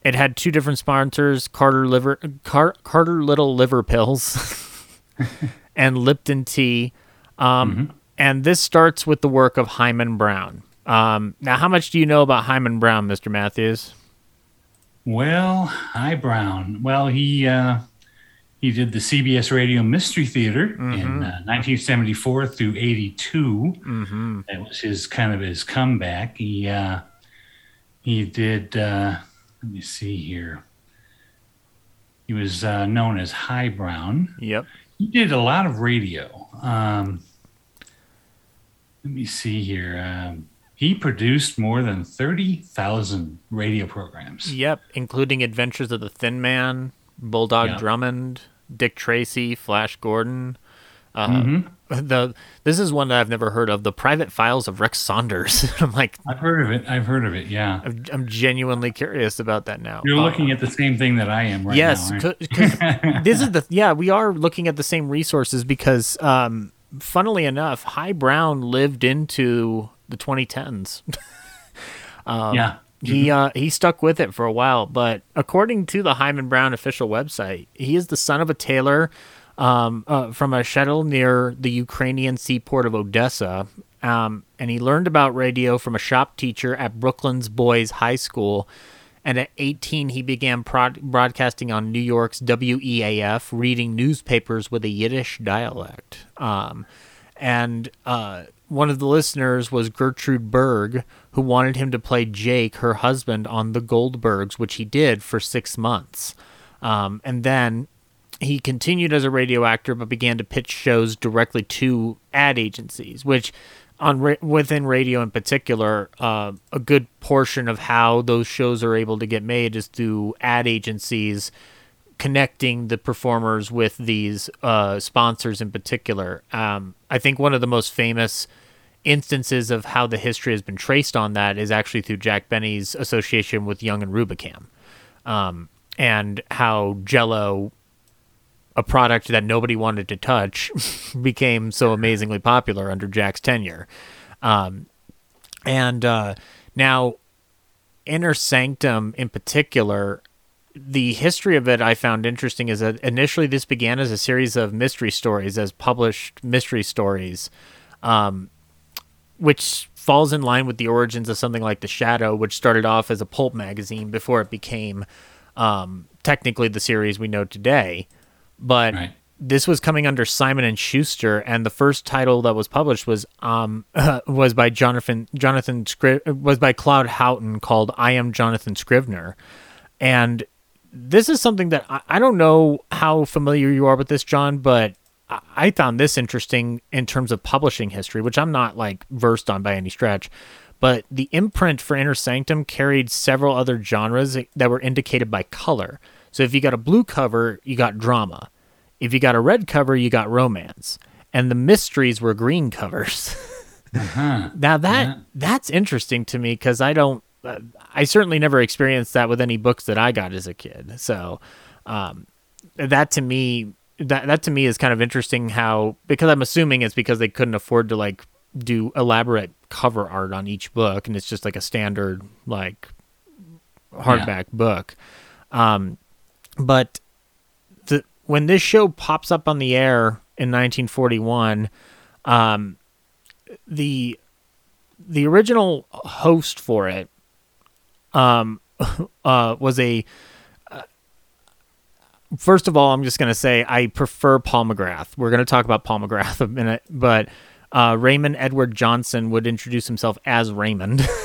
It had two different sponsors, Carter Liver Car- Carter Little Liver Pills and Lipton Tea. Um, And this starts with the work of Himan Brown. Um, now, how much do you know about Himan Brown, Mr. Matthews? Well, hi Brown. Well, he uh, he did the CBS Radio Mystery Theater in uh, 1974 through 82. Mm-hmm. That was his kind of his comeback. He uh, he did. Uh, let me see here. He was uh, known as Hi Brown. Yep. He did a lot of radio. Um, let me see here. Um, he produced more than 30,000 radio programs. Yep, including Adventures of the Thin Man, Bulldog Yeah. Drummond, Dick Tracy, Flash Gordon. Uh, Mhm. The this is one that I've never heard of. The Private Files of Rex Saunders. I'm like, I've heard of it. I've heard of it. Yeah. I'm, I'm genuinely curious about that now. You're Uh, looking at the same thing that I am right yes, now. aren't because this is the yeah we are looking at the same resources because um, funnily enough, Hi Brown lived into the 2010s. um, Yeah. He uh, he stuck with it for a while, but according to the Himan Brown official website, he is the son of a tailor um, uh, from a shtetl near the Ukrainian seaport of Odessa, um, and he learned about radio from a shop teacher at Brooklyn's Boys High School. And at 18, he began prod- broadcasting on New York's WEAF, reading newspapers with a Yiddish dialect. Um, and uh, one of the listeners was Gertrude Berg, who wanted him to play Jake, her husband, on The Goldbergs, which he did for six months. Um, and then he continued as a radio actor, but began to pitch shows directly to ad agencies, which on ra- within radio in particular, uh, a good portion of how those shows are able to get made is through ad agencies connecting the performers with these uh, sponsors in particular. Um, I think one of the most famous instances of how the history has been traced on that is actually through Jack Benny's association with Young and Rubicam, um, and how Jello, a product that nobody wanted to touch, became so amazingly popular under Jack's tenure. Um, and uh, now, Inner Sanctum in particular, the history of it I found interesting is that initially this began as a series of mystery stories, as published mystery stories, um, which falls in line with the origins of something like The Shadow, which started off as a pulp magazine before it became um, technically the series we know today. But this was coming under Simon and Schuster, and the first title that was published was um was by Jonathan Jonathan Scri- was by Claude Houghton called "I Am Jonathan Scrivener," and this is something that I, I don't know how familiar you are with this, John, but I, found this interesting in terms of publishing history, which I'm not like versed on by any stretch. But the imprint for Inner Sanctum carried several other genres that were indicated by color. So if you got a blue cover, you got drama. If you got a red cover, you got romance. And the mysteries were green covers. Uh-huh. Now that that's interesting to me because I don't, uh, I certainly never experienced that with any books that I got as a kid. So um, that to me, that that to me is kind of interesting. How because I'm assuming it's because they couldn't afford to like do elaborate cover art on each book, and it's just like a standard like hardback book. Um, but the when this show pops up on the air in 1941, um, the the original host for it um, uh, was a. Uh, first of all, I'm just going to say I prefer Paul McGrath. We're going to talk about Paul McGrath a minute, but uh, Raymond Edward Johnson would introduce himself as Raymond.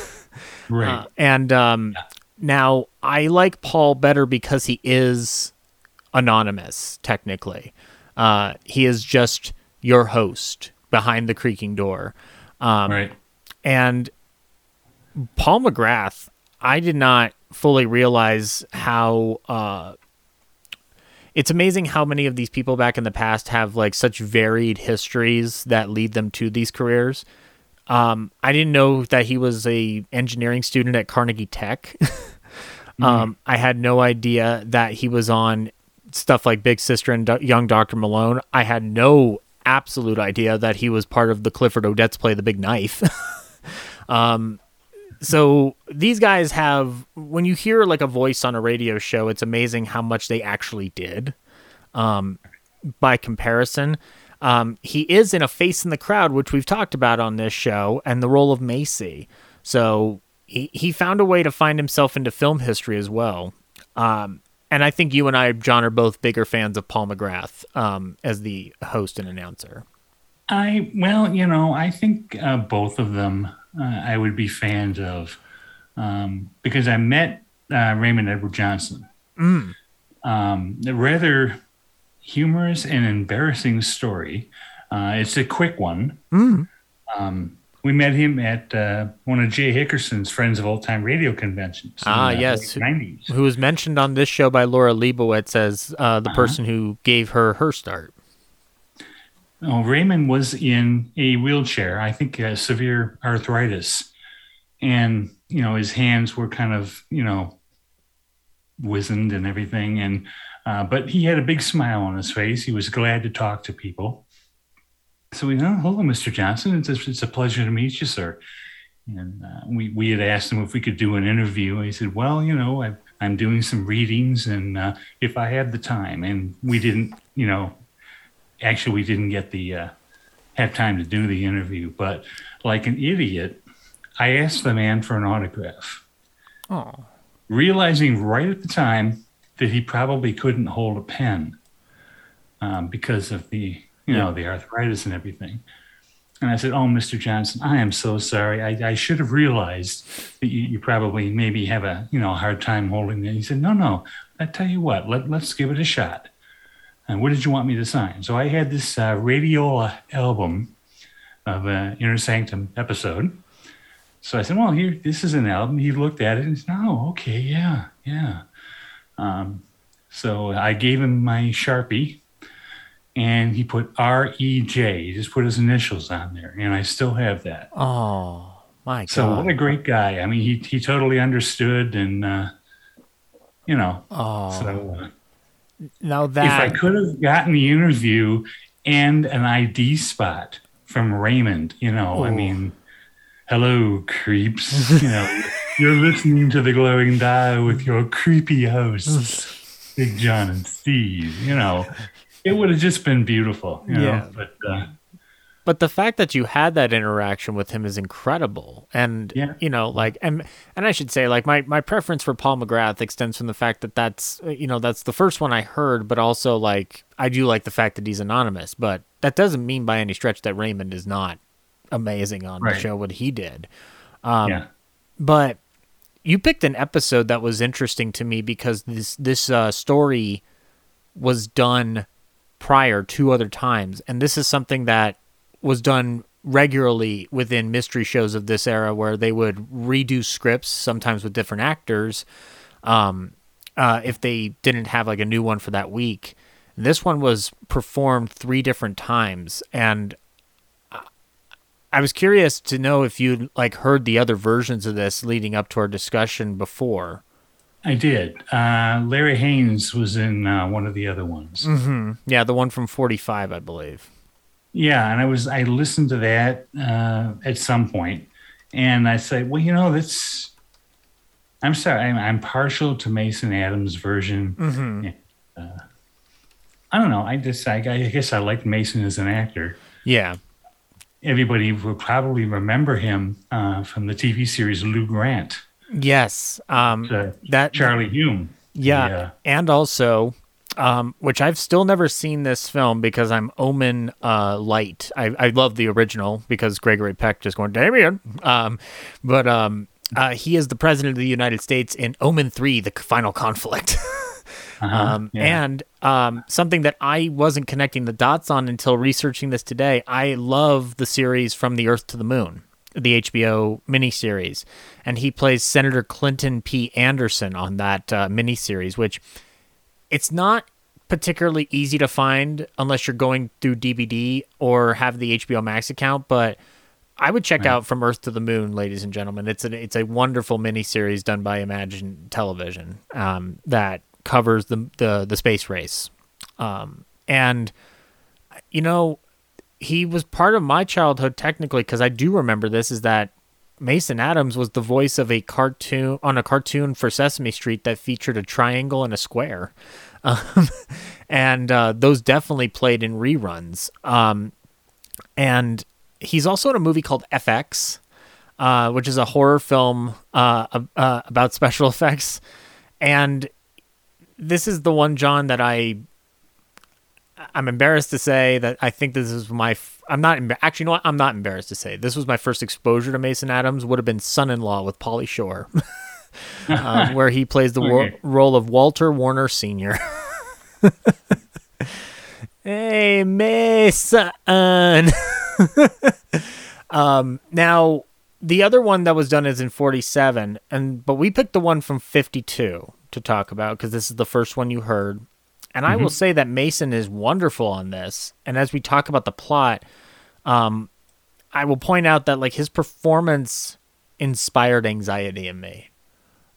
Right. Uh, and um, now I like Paul better because he is anonymous, technically. Uh, he is just your host behind the creaking door. Um, right. And Paul McGrath, I did not fully realize how. It's amazing how many of these people back in the past have like such varied histories that lead them to these careers. Um, I didn't know that he was a engineering student at Carnegie Tech. um, I had no idea that he was on stuff like Big Sister and Do- Young Doctor Malone. I had no absolute idea that he was part of the Clifford Odets play The Big Knife. um, so these guys have when you hear like a voice on a radio show, it's amazing how much they actually did. Um, by comparison, um, he is in a face in the crowd, which we've talked about on this show, and the role of Macy. So he, he found a way to find himself into film history as well. Um, and I think you and I, John, are both bigger fans of Paul McGrath um, as the host and announcer. I well, you know, I think uh, both of them uh, I would be fans of um, because I met uh, Raymond Edward Johnson. Mm. Um, a rather humorous and embarrassing story. Uh, it's a quick one. Mm. Um, we met him at uh, one of Jay Hickerson's Friends of Old Time Radio conventions. in Ah, yes. late 90s. Who was mentioned on this show by Laura Leibowitz as uh, the Uh-huh. person who gave her her start. Oh, Raymond was in a wheelchair, I think uh, severe arthritis. And, you know, his hands were kind of, you know, wizened and everything. And, uh, but he had a big smile on his face. He was glad to talk to people. So we, oh, hello, Mr. Johnson. It's a, it's a pleasure to meet you, sir. And uh, we, we had asked him if we could do an interview. And he said, well, you know, I, I'm doing some readings and uh, if I had the time. And we didn't, you know, actually we didn't get the uh, have time to do the interview but like an idiot i asked the man for an autograph. Oh. realizing right at the time that he probably couldn't hold a pen um, because of the you know the arthritis and everything. And i said oh mr johnson i am so sorry. I, I should have realized that you, you probably maybe have a you know a hard time holding it. He said no no. I tell you what let, let's give it a shot and what did you want me to sign? So I had this uh, radiola album of an Inner Sanctum episode. So I said, well, here, this is an album. He looked at it and said, oh, okay, yeah, yeah. Um, so I gave him my Sharpie and he put R-E-J. He just put his initials on there. And I still have that. Oh, my So God. what a great guy. I mean, he, he totally understood and, uh, you know, Oh. so... Uh, now if I could have gotten the interview and an ID spot from Raymond, you know, I mean, hello, creeps. you know, you're listening to the glowing dial with your creepy hosts, Big John and Steve. You know, it would have just been beautiful. You know? Yeah. but uh, but the fact that you had that interaction with him is incredible. And Yeah. you know like and and i should say like my my preference for paul mcgrath extends from the fact that that's uh, you know that's the first one i heard but also like i do like the fact that he's anonymous but that doesn't mean by any stretch that raymond is not amazing on the show what he did. Um yeah, but you picked an episode that was interesting to me because this this uh, story was done prior two other times, and this is something that was done regularly within mystery shows of this era, where they would redo scripts sometimes with different actors, um, uh, if they didn't have like a new one for that week. This one was performed three different times, and I was curious to know if you'd like heard the other versions of this leading up to our discussion before. I did. Uh, Larry Haines was in uh, one of the other ones. Mm-hmm. Yeah, the one from 45, I believe. Yeah, and I was I listened to that uh, at some point, and I said, well, you know, that's. I'm sorry, I'm, I'm partial to Mason Adams' version. Mm-hmm. Uh, I don't know. I just I, I guess I liked Mason as an actor. Yeah. Everybody will probably remember him uh, from the TV series Lou Grant. Yes. Um, that Charlie Hume. Yeah, The, uh, and also um, which I've still never seen this film because I'm Omen uh, light. I, I love the original because Gregory Peck just going Damien, um, but um, uh, he is the president of the United States in Omen Three: The Final Conflict. Uh-huh, um, yeah. And um, something that I wasn't connecting the dots on until researching this today. I love the series From the Earth to the Moon, the HBO miniseries, and he plays Senator Clinton P. Anderson on that uh, miniseries, which it's not particularly easy to find unless you're going through DVD or have the HBO Max account, but I would check Right. out From Earth to the Moon, ladies and gentlemen. It's a it's a wonderful miniseries done by Imagine Television um, that covers the the the space race, um, and you know he was part of my childhood technically because I do remember this is that Mason Adams was the voice of a cartoon on a cartoon for Sesame Street that featured a triangle and a square, um, and uh, those definitely played in reruns. Um, and he's also in a movie called FX, uh, which is a horror film uh, uh, about special effects. And this is the one, John, that I I'm embarrassed to say that I think this is my. F- I'm not emba- actually. You know what? I'm not embarrassed to say this was my first exposure to Mason Adams. Would have been Son-in-Law with Pauly Shore, uh, where he plays the wo- role of Walter Warner Sr. hey, Mason. um, now the other one that was done is in 47, and but we picked the one from 52 to talk about because this is the first one you heard. And I will Mhm. say that Mason is wonderful on this. And as we talk about the plot, um, I will point out that like his performance inspired anxiety in me.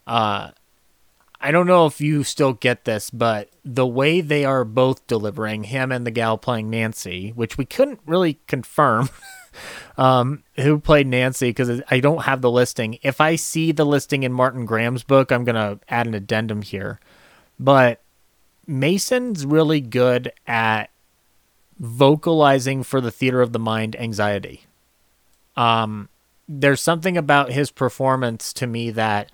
Uh, I don't know if you still get this, but the way they are both delivering him and the gal playing Nancy, which we couldn't really confirm um, who played Nancy because I don't have the listing. If I see the listing in Martin Grams's book, I'm gonna add an addendum here. But Mason's really good at vocalizing for the theater of the mind anxiety. Um, there's something about his performance to me that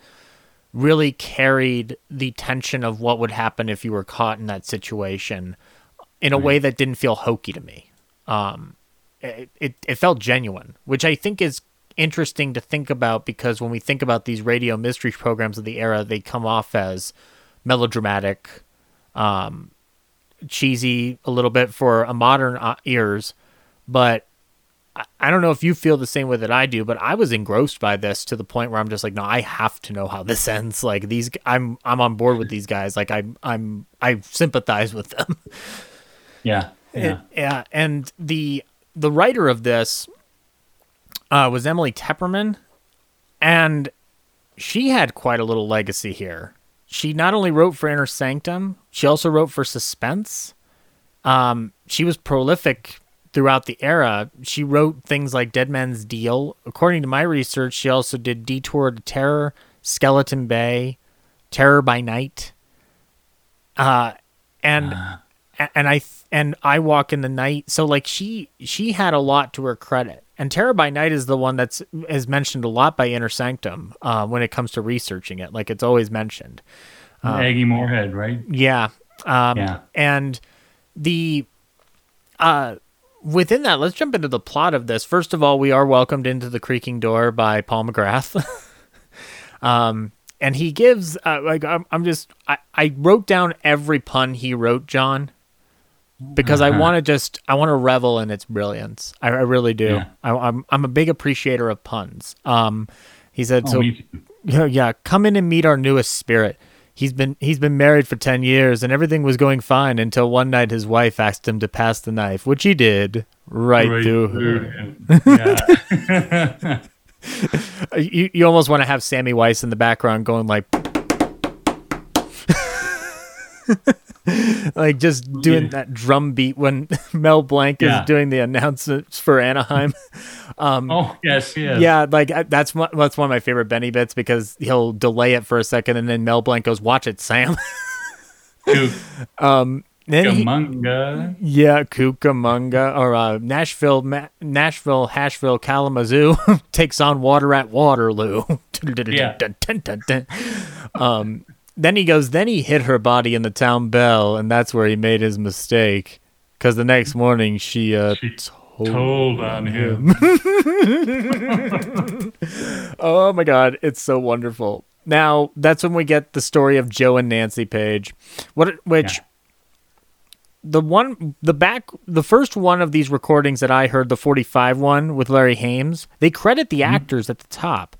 really carried the tension of what would happen if you were caught in that situation in a way that didn't feel hokey to me. Um, it, it, it felt genuine, which I think is interesting to think about because when we think about these radio mystery programs of the era, they come off as melodramatic, um, cheesy a little bit for a modern uh, ears, but I- I don't know if you feel the same way that I do, but I was engrossed by this to the point where I'm just like, no, I have to know how this ends. Like these, I'm I'm on board with these guys. Like I'm I'm I sympathize with them. Yeah. Yeah. And, yeah, and the the writer of this uh, was Emily Tepperman, and she had quite a little legacy here. She not only wrote for Inner Sanctum, she also wrote for Suspense. Um, she was prolific throughout the era. She wrote things like Dead Man's Deal. According to my research, she also did Detour to Terror, Skeleton Bay, Terror by Night. Uh, and a- and I th- and I walk in the night. So like she she had a lot to her credit. And Terror by Night is the one that's is mentioned a lot by Inner Sanctum uh, when it comes to researching it. Like it's always mentioned. Um, Aggie Moorehead, right? yeah. Um, Yeah. And the uh, within that, let's jump into the plot of this. First of all, we are welcomed into the creaking door by Paul McGrath. um, and he gives uh, like I'm, I'm just I, I wrote down every pun he wrote, John, because I Uh-huh. want to just I want to revel in its brilliance. I, I really do. Yeah. I, I'm I'm a big appreciator of puns. Um, he said Oh, so. Yeah, yeah. Come in and meet our newest spirit. He's been he's been married for ten years, and everything was going fine until one night his wife asked him to pass the knife, which he did right, Right through her. him. you you almost want to have Sammy Weiss in the background going like, like just doing Yeah. that drum beat when Mel Blanc Yeah. is doing the announcements for Anaheim. Um, Oh, yes, yes. Yeah, like I- that's one, that's one of my favorite Benny bits because he'll delay it for a second and then Mel Blanc goes, "Watch it, Sam." um, then he- yeah, Cucamonga or uh, Nashville, Ma- Nashville, Hashville, Kalamazoo takes on Water at Waterloo. Yeah. um, then he goes, then he hit her body in the town bell, and that's where he made his mistake. Because the next morning she, uh, told, told on him. oh my god, it's so wonderful. Now that's when we get the story of Joe and Nancy Page. What which the one the back the first one of these recordings that I heard, the 45 one with Larry Haines, they credit the actors at the top.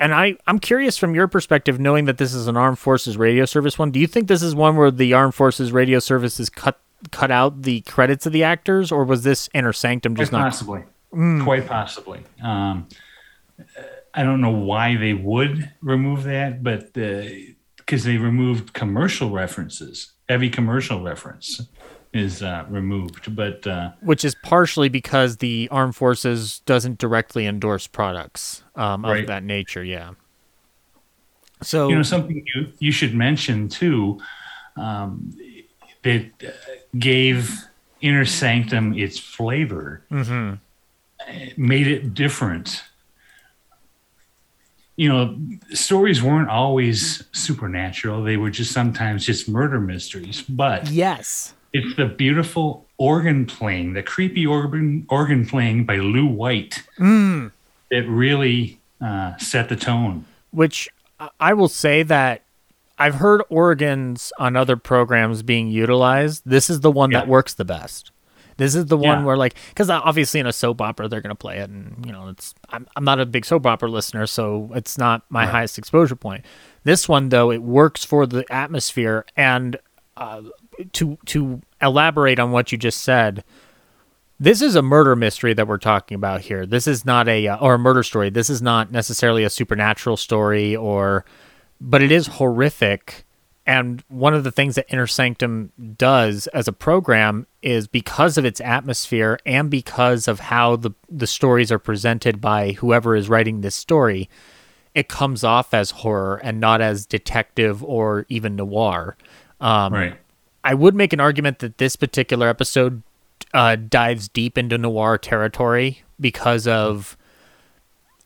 And I, I'm curious from your perspective, knowing that this is an armed forces radio service one, do you think this is one where the armed forces radio services cut cut out the credits of the actors, or was this inner sanctum just Quite not possibly. Mm. Quite possibly. Um, I don't know why they would remove that, but because they removed commercial references, every commercial reference is uh, removed. But uh, which is partially because the armed forces doesn't directly endorse products um, of Right. that nature. Yeah. So you know something you you should mention too um, that uh, gave Inner Sanctum its flavor, Mhm. It made it different. You know, stories weren't always supernatural; they were just sometimes just murder mysteries. But yes, it's the beautiful organ playing, the creepy organ organ playing by Lew White Mm. that really uh, set the tone. which I- I will say that I've heard organs on other programs being utilized. This is the one that works the best. This is the one Yeah. where like because obviously in a soap opera they're gonna play it, and you know it's I'm I'm not a big soap opera listener, so it's not my Right. highest exposure point. This one though it works for the atmosphere and uh, to to elaborate on what you just said. This is a murder mystery that we're talking about here. This is not a uh, or a murder story. This is not necessarily a supernatural story or but it is horrific. And one of the things that Inner Sanctum does as a program is because of its atmosphere and because of how the the stories are presented by whoever is writing this story, it comes off as horror and not as detective or even noir. Um, Right. I would make an argument that this particular episode uh, dives deep into noir territory because of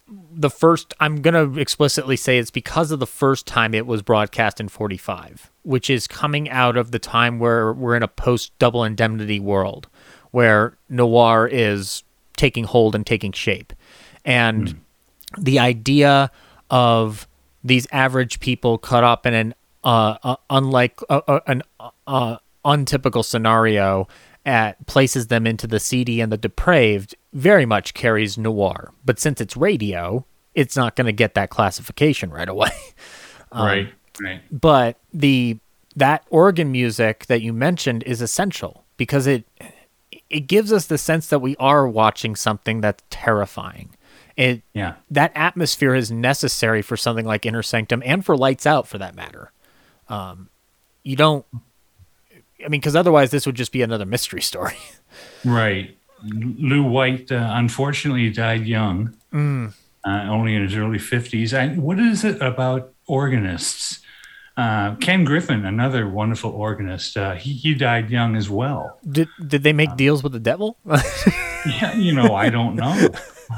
the first. I'm gonna explicitly say it's because of the first time it was broadcast in 45, which is coming out of the time where we're in a post double indemnity world, where noir is taking hold and taking shape, and the idea of these average people caught up in an uh, uh, unlike uh, uh, an uh, untypical scenario at places them into the seedy and the depraved very much carries noir but since it's radio it's not going to get that classification right away Um, right. Right. but the that organ music that you mentioned is essential because it it gives us the sense that we are watching something that's terrifying. It Yeah. that atmosphere is necessary for something like Inner Sanctum and for Lights Out for that matter. Um, you don't. I mean, because otherwise this would just be another mystery story. Right. Lew White uh, unfortunately died young, Mm. uh, only in his early 50s. I, what is it about organists? Uh, Ken Griffin, another wonderful organist, uh, he, he died young as well. Did did they make deals with the devil? Yeah, you know, I don't know.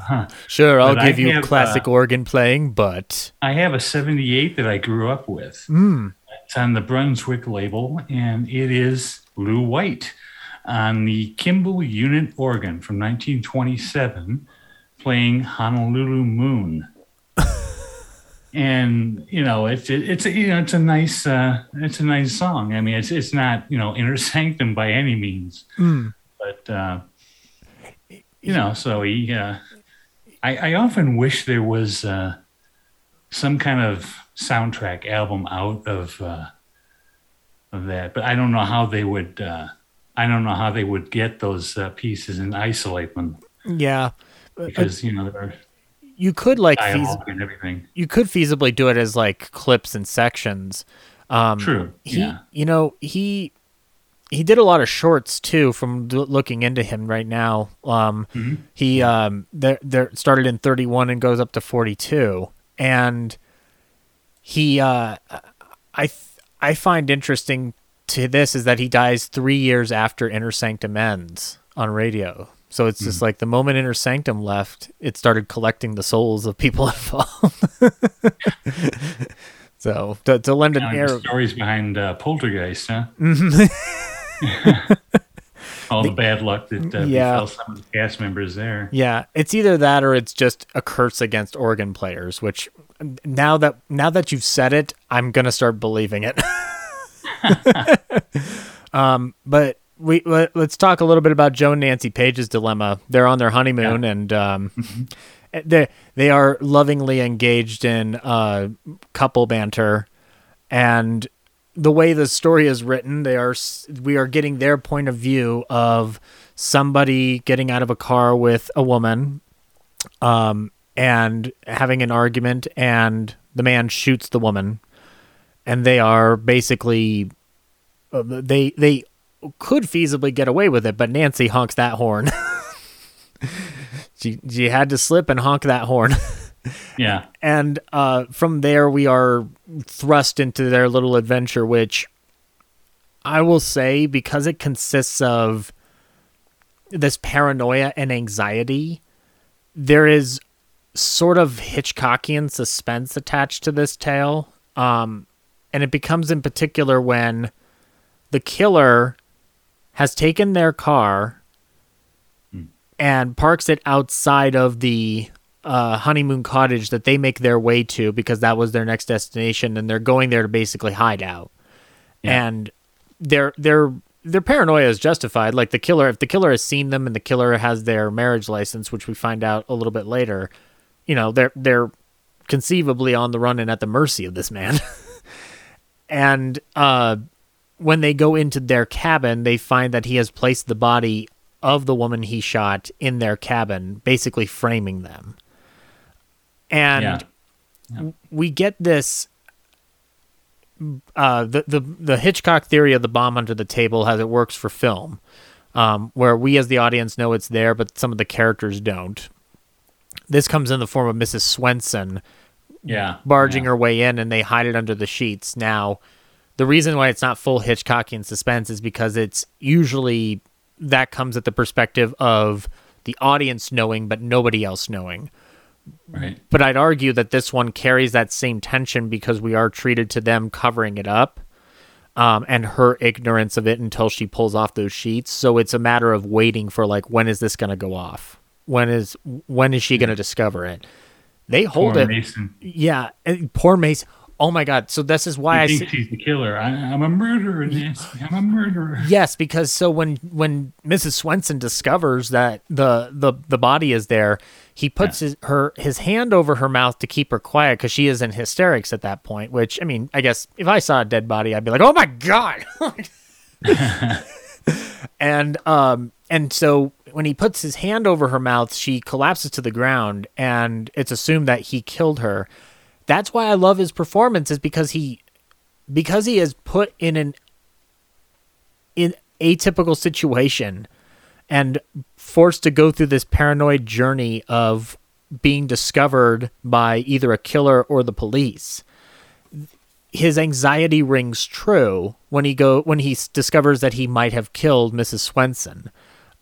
sure, I'll But I give you have, classic uh, organ playing, but I have a 78 that I grew up with. Mm. It's on the Brunswick label, and it is Lew White on the Kimball Unit organ from 1927, playing Honolulu Moon. and you know, it's it, it's a, you know it's a nice uh, it's a nice song. I mean, it's it's not you know inner sanctum by any means, Mm. but uh, you know, so he. Uh, I, I often wish there was uh, some kind of soundtrack album out of uh, of that, but I don't know how they would. Uh, I don't know how they would get those uh, pieces and isolate them yeah, because you know there are you could like dialogue feas- and everything. you could feasibly do it as like clips and sections. Um, True, He, yeah. you know, he he did a lot of shorts too. From d- looking into him right now, um, Mhm. he um, there there started in thirty one and goes up to forty two, and he uh, I th- I find interesting to this is that he dies three years after Inner Sanctum ends on radio. So it's just like the moment Inner Sanctum left, it started collecting the souls of people involved. So to, to lend an air, the stories behind uh, Poltergeist, huh? All the bad luck that uh, Yeah. befell some of the cast members there. Yeah, it's either that or it's just a curse against organ players. Which now that now that you've said it, I'm gonna start believing it. um, but we let, us talk a little bit about Joe and Nancy Page's dilemma. They're on their honeymoon, and um, they they are lovingly engaged in uh, couple banter, and the way the story is written, they are we are getting their point of view of somebody getting out of a car with a woman, um, and having an argument, and the man shoots the woman, and they are basically uh, they they could feasibly get away with it, but Nancy honks that horn. she she had to slip and honk that horn. Yeah. and uh, from there we are thrust into their little adventure, which I will say because it consists of this paranoia and anxiety, there is sort of Hitchcockian suspense attached to this tale. Um, and it becomes in particular when the killer has taken their car and parks it outside of the uh, honeymoon cottage that they make their way to because that was their next destination, and they're going there to basically hide out. And their their their paranoia is justified. Like the killer, if the killer has seen them and the killer has their marriage license, which we find out a little bit later, you know they're they're conceivably on the run and at the mercy of this man. and uh, when they go into their cabin, they find that he has placed the body of the woman he shot in their cabin, basically framing them. And Yeah. we get this uh, the, the the Hitchcock theory of the bomb under the table has it works for film, um, where we as the audience know it's there, but some of the characters don't. This comes in the form of Mrs. Swenson Yeah. barging her way in, and they hide it under the sheets. Now, the reason why it's not full Hitchcockian suspense is because it's usually that comes at the perspective of the audience knowing, but nobody else knowing. Right. But I'd argue that this one carries that same tension because we are treated to them covering it up um, and her ignorance of it until she pulls off those sheets. So it's a matter of waiting for like when is this going to go off? When is when is she going to discover it? They hold Poor it. Mason. Yeah, poor Mason. Oh my God! So this is why I He say, thinks he's the killer. I, I'm a murderer, Nancy. I'm a murderer. Yes, because so when when Mrs. Swenson discovers that the the the body is there, he puts his her his hand over her mouth to keep her quiet because she is in hysterics at that point. Which I mean, I guess if I saw a dead body, I'd be like, "Oh my god!" and um and so when he puts his hand over her mouth, she collapses to the ground, and it's assumed that he killed her. That's why I love his performance, is because he because he is put in an in atypical situation and forced to go through this paranoid journey of being discovered by either a killer or the police his anxiety rings true when he go when he discovers that he might have killed Mrs. Swenson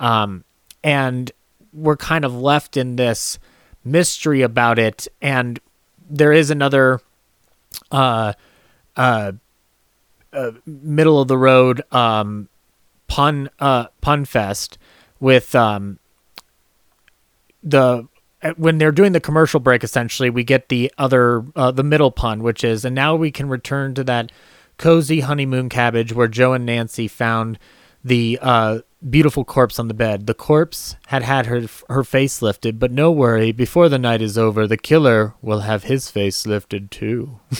um, and we're kind of left in this mystery about it and there is another uh uh, uh middle of the road um pun uh pun fest with um the uh, when they're doing the commercial break essentially we get the other uh, the middle pun which is and now we can return to that cozy honeymoon cabbage where joe and nancy found the uh beautiful corpse on the bed the corpse had had her her face lifted but no worry before the night is over the killer will have his face lifted too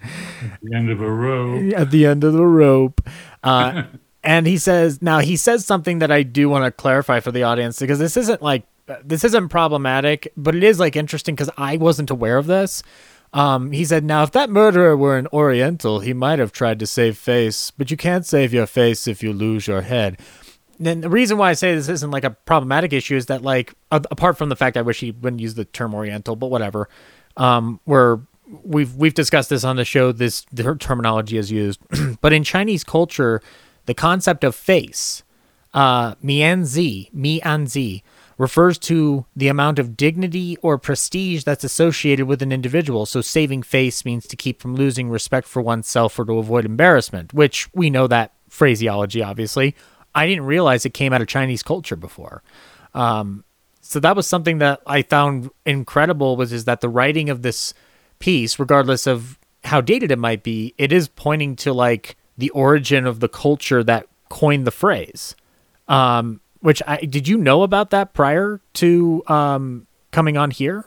At The end of a row. at the end of the rope. Uh, and he says, now he says something that I do want to clarify for the audience because this isn't like, this isn't problematic, but it is like interesting because I wasn't aware of this. Um, he said, now if that murderer were an Oriental, he might have tried to save face, but you can't save your face if you lose your head. Then the reason why I say this isn't like a problematic issue is that like a- apart from the fact I wish he wouldn't use the term Oriental, but whatever. Um, where we've we've discussed this on the show. This the terminology is used, but in Chinese culture, the concept of face, uh, mianzi, mianzi, refers to the amount of dignity or prestige that's associated with an individual. So saving face means to keep from losing respect for oneself or to avoid embarrassment, which we know that phraseology, obviously. I didn't realize it came out of Chinese culture before. Um, so that was something that I found incredible was is that the writing of this piece, regardless of how dated it might be, it is pointing to like the origin of the culture that coined the phrase. Um, which I did you know about that prior to um, coming on here?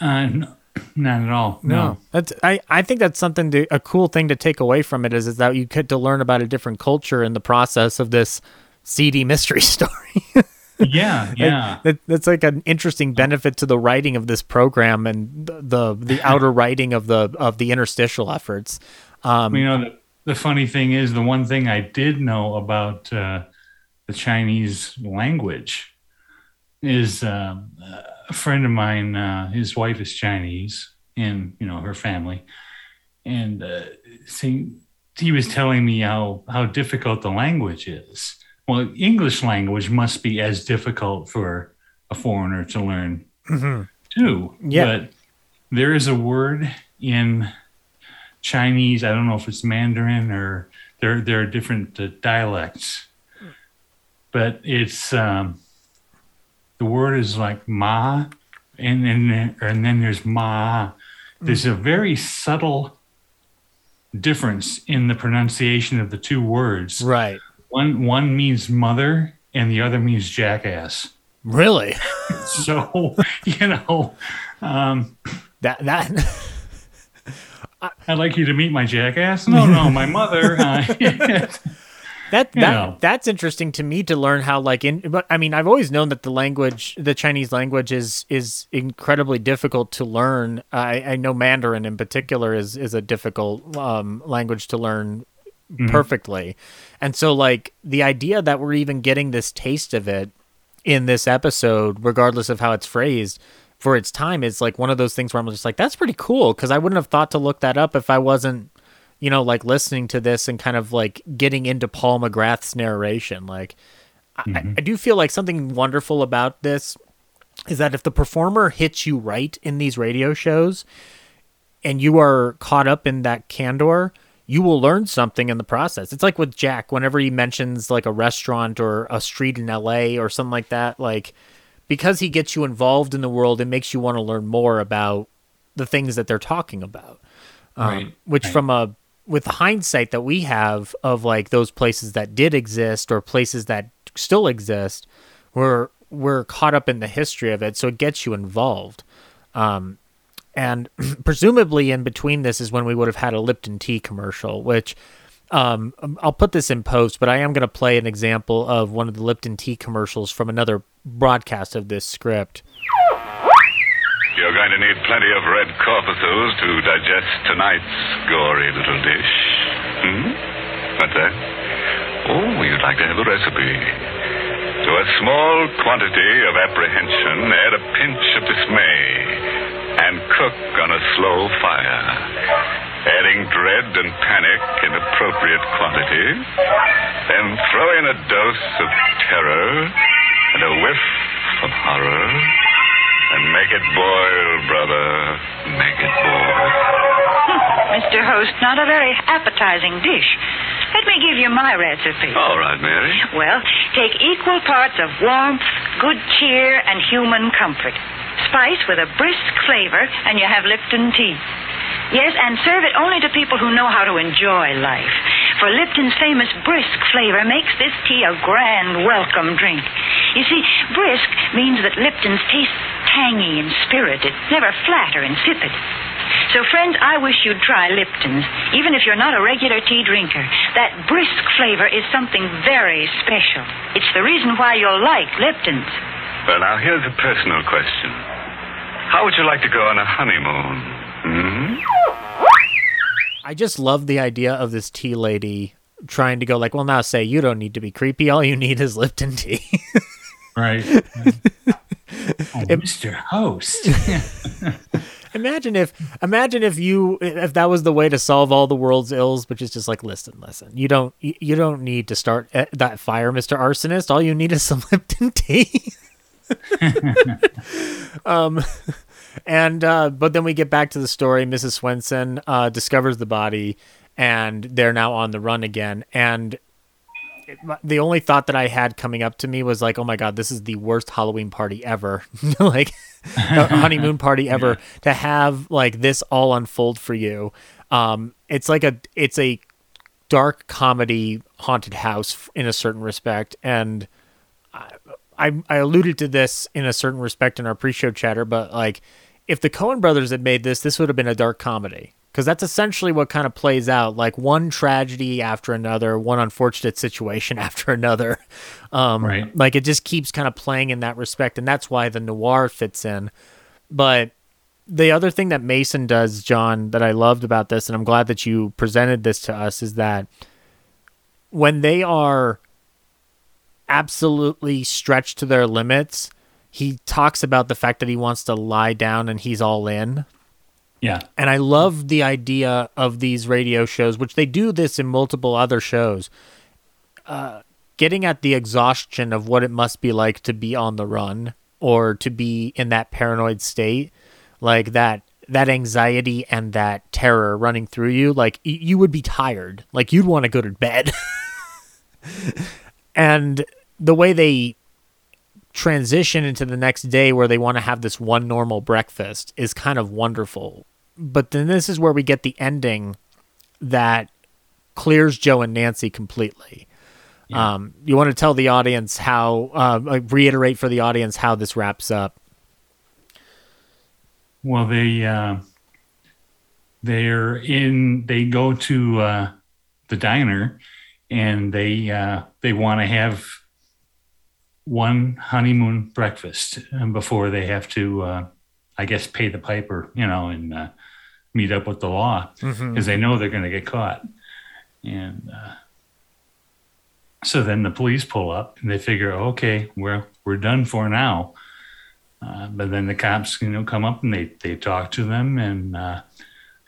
Uh, no, not at all. No. That's I, I think that's something to, a cool thing to take away from it is is that you get to learn about a different culture in the process of this seedy mystery story. yeah, yeah. That, that's like an interesting benefit to the writing of this program and the the, the outer writing of the of the interstitial efforts. Um, you know, the, the funny thing is, the one thing I did know about uh, the Chinese language is um, a friend of mine. Uh, his wife is Chinese, and you know her family, and uh, see, he was telling me how how difficult the language is. Well, English language must be as difficult for a foreigner to learn Mhm. too. Yeah. But there is a word in Chinese. I don't know if it's Mandarin or there. There are different uh, dialects, but it's um, the word is like ma, and then and then there's ma. There's a very subtle difference in the pronunciation of the two words. Right. One one means mother, and the other means jackass. Really? so you know, um, that that. I'd like you to meet my jackass. No, no, my mother. That You that know. that's interesting to me to learn how like in but I mean I've always known that the language the Chinese language is is incredibly difficult to learn. I, I know Mandarin in particular is is a difficult um, language to learn Mhm. perfectly, and so like the idea that we're even getting this taste of it in this episode, regardless of how it's phrased for its time, is like one of those things where I'm just like that's pretty cool because I wouldn't have thought to look that up if I wasn't you know, like listening to this and kind of like getting into Paul McGrath's narration. Like, I, I mm-hmm. do feel like something wonderful about this is that if the performer hits you right in these radio shows and you are caught up in that candor, you will learn something in the process. It's like with Jack, whenever he mentions like a restaurant or a street in LA or something like that, like because he gets you involved in the world, it makes you want to learn more about the things that they're talking about. Um, Right, Which, right. from a with hindsight that we have of like those places that did exist or places that still exist, we're we're caught up in the history of it, so it gets you involved. Um, and presumably in between this is when we would have had a Lipton tea commercial, which um, I'll put this in post, but I am going to play an example of one of the Lipton tea commercials from another broadcast of this script. You're going to need plenty of red corpuscles to digest tonight's gory little dish. Hmm? What's that? Oh, you'd like to have a recipe. To a small quantity of apprehension, add a pinch of dismay and cook on a slow fire. Adding dread and panic in appropriate quantity. Then throw in a dose of terror and a whiff of horror. And make it boil, brother. Make it boil. Mr. Host, not a very appetizing dish. Let me give you my recipe. All right, Mary. Well, take equal parts of warmth, good cheer, and human comfort. Spice with a brisk flavor, and you have Lipton tea. Yes, and serve it only to people who know how to enjoy life. For Lipton's famous brisk flavor makes this tea a grand welcome drink. You see, brisk means that Lipton's tastes tangy and spirited, never flat or insipid. So, friends, I wish you'd try Lipton's, even if you're not a regular tea drinker. That brisk flavor is something very special. It's the reason why you'll like Lipton's. Well, now, here's a personal question. How would you like to go on a honeymoon? Hmm? I just love the idea of this tea lady trying to go like, well, now say you don't need to be creepy. All you need is Lipton tea. right. oh, Mr. Host. imagine if imagine if you if that was the way to solve all the world's ills, which is just like listen, listen. You don't you you don't need to start that fire, Mister Arsonist. All you need is some Lipton tea. Um, and uh, but then we get back to the story. Mrs. Swenson uh, discovers the body, and they're now on the run again. And it, the only thought that I had coming up to me was like, "Oh my god, this is the worst Halloween party ever!" like honeymoon party ever to have like this all unfold for you. Um, it's like a it's a dark comedy haunted house in a certain respect, and I, I alluded to this in a certain respect in our pre-show chatter, but like if the Coen brothers had made this, this would have been a dark comedy because that's essentially what kind of plays out like one tragedy after another, one unfortunate situation after another. Um, Right. Like it just keeps kind of playing in that respect, and that's why the noir fits in. But the other thing that Mason does, John, that I loved about this, and I'm glad that you presented this to us, is that when they are absolutely stretched to their limits, he talks about the fact that he wants to lie down and he's all in. Yeah. And I love the idea of these radio shows, which they do this in multiple other shows, uh, getting at the exhaustion of what it must be like to be on the run or to be in that paranoid state, like that that anxiety and that terror running through you. Like y- you would be tired, like you'd want to go to bed. and the way they transition into the next day where they want to have this one normal breakfast is kind of wonderful. But then this is where we get the ending that clears Joe and Nancy completely. Um, you want to tell the audience how, uh, reiterate for the audience how this wraps up. Well, they uh, they're in. They go to uh, the diner, and they uh, they want to have one honeymoon breakfast um, before they have to, uh, I guess, pay the piper, you know, and uh, meet up with the law because Mhm. they know they're going to get caught. And uh, so then the police pull up and they figure, okay, we're we're done for now. Uh, but then the cops, you know, come up and they they talk to them and uh,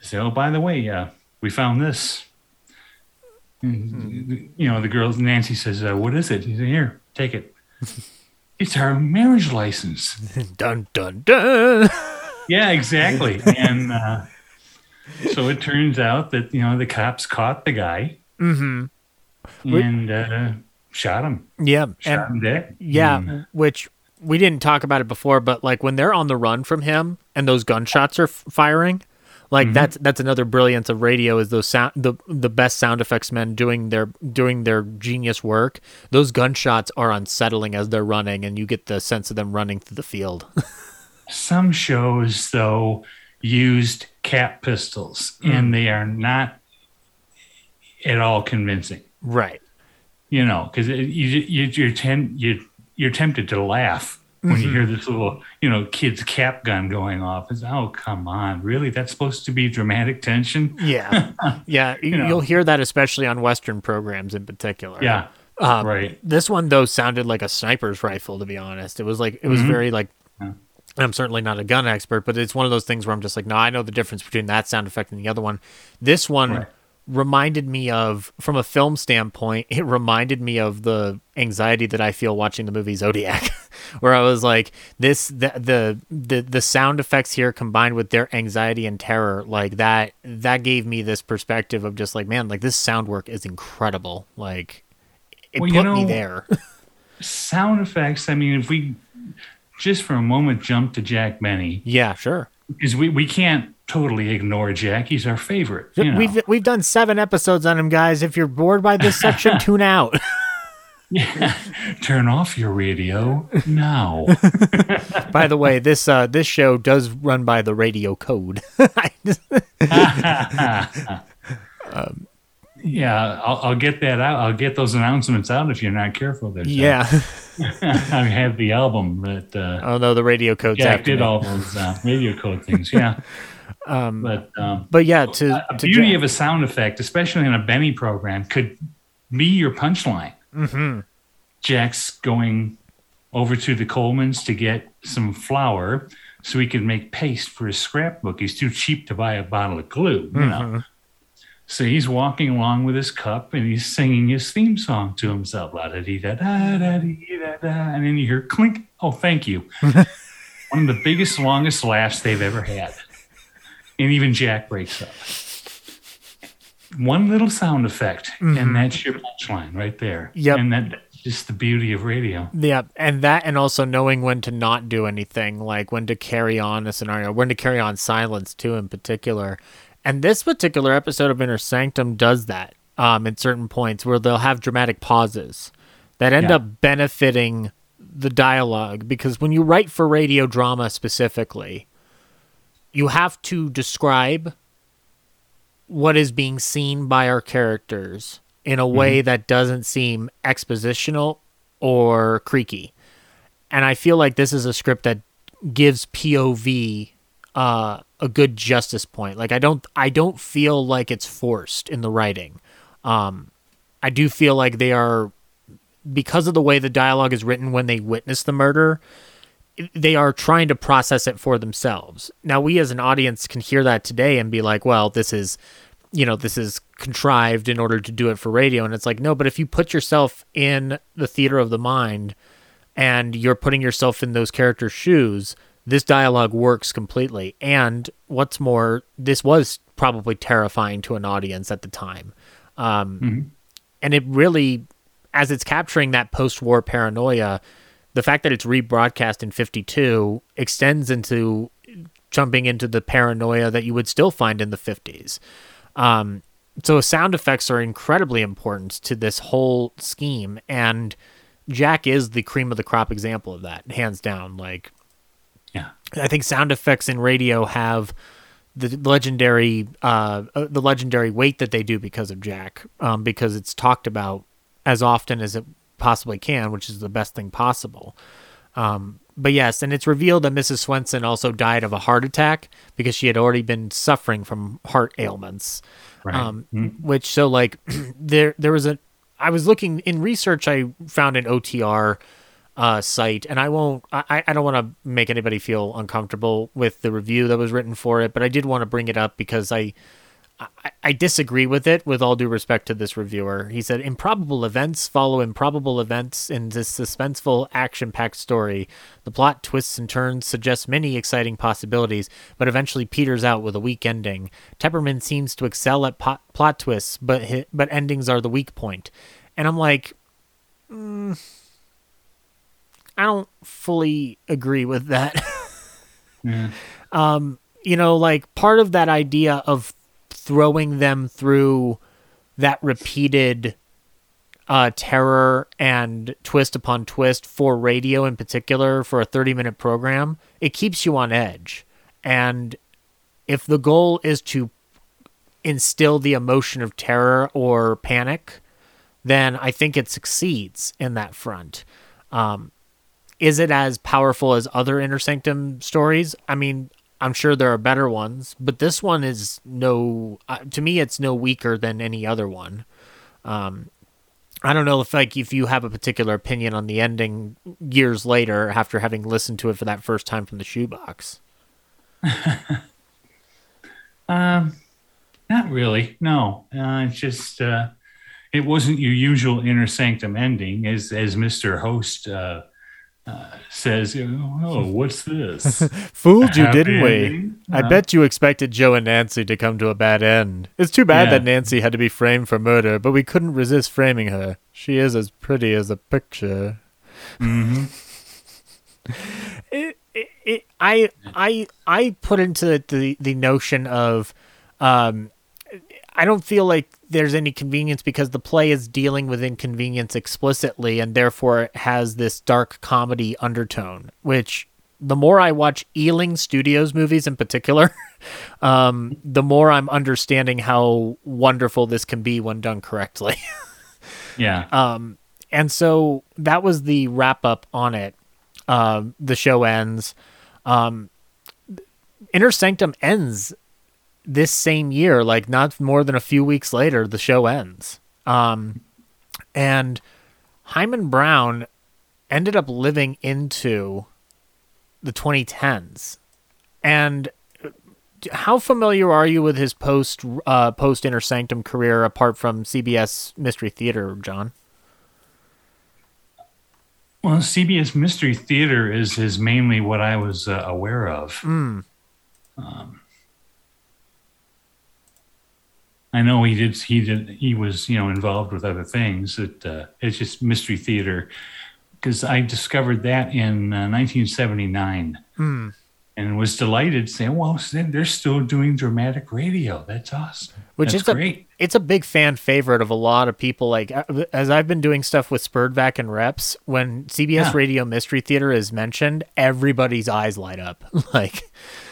they say, oh, by the way, uh, we found this. And, You know, the girl Nancy says, uh, "What is it?" He said, "Here, take it. it's our marriage license." dun dun dun. Yeah, exactly. and uh, so it turns out that you know the cops caught the guy Mm-hmm. and uh, shot him. Yeah, Shot him dead. Yeah, Mm. which we didn't talk about it before, but like when they're on the run from him and those gunshots are f- firing, like Mhm. that's that's another brilliance of radio is those sound the the best sound effects men doing their doing their genius work. Those gunshots are unsettling as they're running, and you get the sense of them running through the field. Some shows, though, used cap pistols, Mm. and they are not at all convincing. right. You know, because you, you you're ten, you you're tempted to laugh when you hear this little you know kid's cap gun going off. It's oh come on, really? That's supposed to be dramatic tension? Yeah, yeah. You, know. You'll hear that especially on Western programs in particular. Yeah, Um, right. This one though sounded like a sniper's rifle. To be honest, it was like it was Mhm. very like. I'm certainly not a gun expert, but it's one of those things where I'm just like, no, I know the difference between that sound effect and the other one. This one Right. Reminded me of, from a film standpoint, it reminded me of the anxiety that I feel watching the movie Zodiac, where I was like, this, the, the, the, the sound effects here combined with their anxiety and terror, like that, that gave me this perspective of just like, man, like this sound work is incredible. Like, it Well, put you me there. Sound effects. I mean, if we just for a moment jump to Jack Benny, yeah, sure. because we we can't totally ignore Jack. He's our favorite. You know? We've we've done seven episodes on him, guys. If you're bored by this section, tune out. Turn off your radio now. by the way, this uh, this show does run by the radio code. um, yeah, I'll, I'll get that out. I'll get those announcements out if you're not careful. There, yeah. I have the album that. Uh, oh no, the radio code's Jack after did all those uh, radio code things. Yeah. Um, but um, but yeah, to a to beauty Jack- of a sound effect, especially in a Benny program, could be your punchline. Mhm. Jack's going over to the Colmans to get some flour so he can make paste for his scrapbook. He's too cheap to buy a bottle of glue, you know. Mhm. So he's walking along with his cup and he's singing his theme song to himself. La da dee da da da dee da da. And then you hear clink. Oh, thank you. One of the biggest, longest laughs they've ever had. And even Jack breaks up. One little sound effect, Mhm. and that's your punchline right there. Yep. And that, that's just the beauty of radio. Yeah, and that, and also knowing when to not do anything, like when to carry on a scenario, when to carry on silence too, in particular. And this particular episode of Inner Sanctum does that um, at certain points where they'll have dramatic pauses that end Yeah. up benefiting the dialogue because when you write for radio drama specifically, you have to describe what is being seen by our characters in a way Mhm. that doesn't seem expositional or creaky. And I feel like this is a script that gives POV uh, a good justice point. Like I don't I don't feel like it's forced in the writing. Um, I do feel like they are because of the way the dialogue is written when they witness the murder, they are trying to process it for themselves. Now, we as an audience can hear that today and be like, well, this is, you know, this is contrived in order to do it for radio. And it's like, no, but if you put yourself in the theater of the mind and you're putting yourself in those characters' shoes, this dialogue works completely. And what's more, this was probably terrifying to an audience at the time. Um, Mhm. And it really, as it's capturing that post war paranoia, the fact that it's rebroadcast in 52 extends into jumping into the paranoia that you would still find in the 50s. Um, so sound effects are incredibly important to this whole scheme, and Jack is the cream of the crop example of that, hands down. Like, yeah, I think sound effects in radio have the legendary, uh, uh, the legendary weight that they do because of Jack, um, because it's talked about as often as it possibly can, which is the best thing possible. Um, but yes, and it's revealed that Mrs. Swenson also died of a heart attack because she had already been suffering from heart ailments. Right. Um, Mm. Which so like there there was a I was looking in research I found an OTR uh, site and I won't I, I don't want to make anybody feel uncomfortable with the review that was written for it, but I did want to bring it up because I I, I disagree with it with all due respect to this reviewer. He said improbable events follow improbable events in this suspenseful, action packed story. The plot twists and turns suggest many exciting possibilities, but eventually peters out with a weak ending. Tepperman seems to excel at pot, plot twists, but hi, but endings are the weak point. And I'm like, mm, I don't fully agree with that. Yeah. um, you know, like part of that idea of throwing them through that repeated uh, terror and twist upon twist for radio in particular for a 30 minute program, it keeps you on edge. And if the goal is to instill the emotion of terror or panic, then I think it succeeds in that front. Um, is it as powerful as other Inner Sanctum stories? I mean, I'm sure there are better ones, but this one is no. Uh, to me, it's no weaker than any other one. Um, I don't know if like if you have a particular opinion on the ending years later after having listened to it for that first time from the shoebox. Um, not really. No, uh, it's just uh, it wasn't your usual inner sanctum ending, as as Mister Host uh, uh, says. Oh, what's this? Fooled you, didn't we? I bet you expected Joe and Nancy to come to a bad end. It's too bad Yeah. that Nancy had to be framed for murder, but we couldn't resist framing her. She is as pretty as a picture. Mm-hmm. it, it, it, I I I put into it the the notion of um I don't feel like there's any convenience because the play is dealing with inconvenience explicitly and therefore it has this dark comedy undertone which the more I watch Ealing Studios movies in particular um the more I'm understanding how wonderful this can be when done correctly Yeah. um, and so that was the wrap up on it. Um, the show ends. Um, Inner Sanctum ends this same year, like not more than a few weeks later, the show ends. Um, and Himan Brown ended up living into the 2010s. And how familiar are you with his post uh, post Inner Sanctum career apart from CBS Mystery Theater, John? Well, CBS Mystery Theater is is mainly what I was uh, aware of. Mm. Um, I know he did. He did. He was, you know, involved with other things. That uh, it's just Mystery Theater because I discovered that in uh, 1979 Mm. and was delighted saying, "Well, they're still doing dramatic radio. That's awesome. Which That's is a, great." it's a big fan favorite of a lot of people. Like uh, as I've been doing stuff with SPERDVAC and Reps, when CBS Yeah. Radio Mystery Theater is mentioned, everybody's eyes light up. like,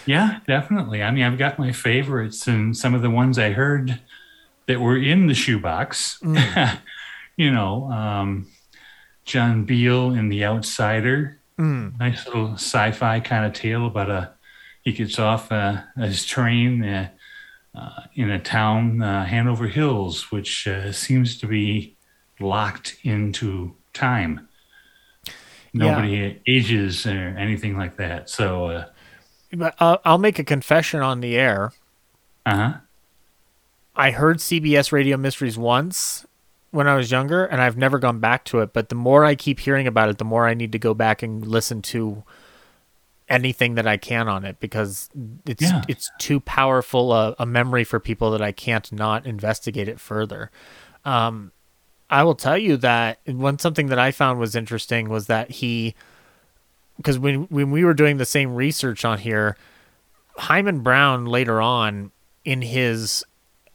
Yeah, definitely. I mean, I've got my favorites and some of the ones I heard that were in the shoebox. Mm. you know, um, John Beale in The Outsider. Mm. Nice little sci-fi kind of tale about a he gets off uh, his train uh, uh, in a town, uh, Hanover Hills, which uh, seems to be locked into time. Nobody ages or anything like that. So, uh but, I'll make a confession on the air. Uh huh. I heard CBS Radio Mysteries once when I was younger, and I've never gone back to it. But the more I keep hearing about it, the more I need to go back and listen to anything that I can on it because it's Yeah. it's too powerful a, a memory for people that I can't not investigate it further. Um, I will tell you that one something that I found was interesting was that he because when when we were doing the same research on here, Himan Brown later on in his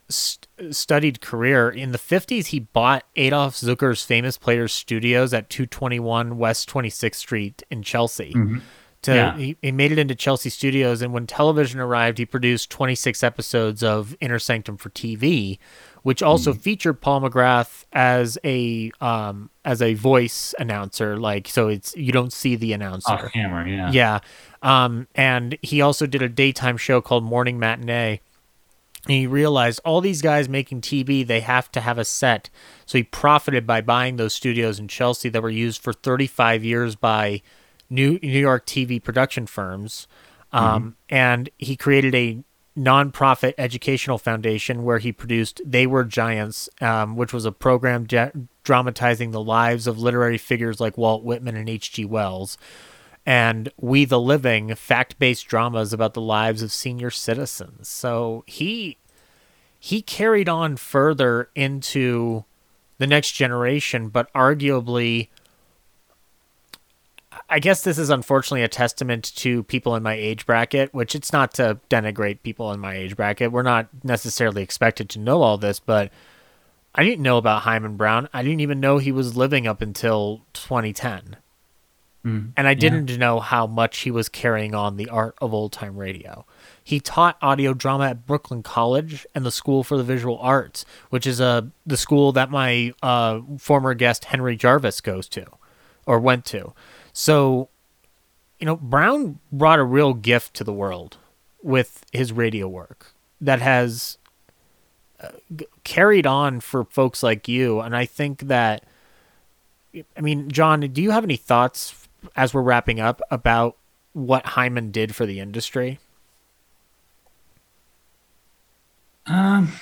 st- studied career in the 50s he bought Adolph Zukor's famous players studios at 221 West 26th Street in Chelsea. Mhm. To, Yeah. he, he made it into Chelsea Studios and when television arrived he produced 26 episodes of Inner Sanctum for TV which also featured Paul McGrath as a um as a voice announcer like so it's you don't see the announcer Off camera, yeah. yeah. Um, and he also did a daytime show called Morning Matinee. And he realized all these guys making TV, they have to have a set. So he profited by buying those studios in Chelsea that were used for 35 years by New New York TV production firms. Um, And he created a nonprofit educational foundation where he produced They Were Giants, um, which was a program ja- dramatizing the lives of literary figures like Walt Whitman and H.G. Wells and We the Living, fact based dramas about the lives of senior citizens. So he he carried on further into the next generation, but arguably I guess this is unfortunately a testament to people in my age bracket, which it's not to denigrate people in my age bracket. We're not necessarily expected to know all this, but I didn't know about Himan Brown. I didn't even know he was living up until 2010. Mm, And I didn't know how much he was carrying on the art of old time radio. He taught audio drama at Brooklyn College and the School for the Visual Arts, which is uh, the school that my uh, former guest Henry Jarvis goes to or went to. So, you know, Brown brought a real gift to the world with his radio work that has uh, g- carried on for folks like you. And I think that, I mean, John, do you have any thoughts as we're wrapping up about what Himan did for the industry? Um,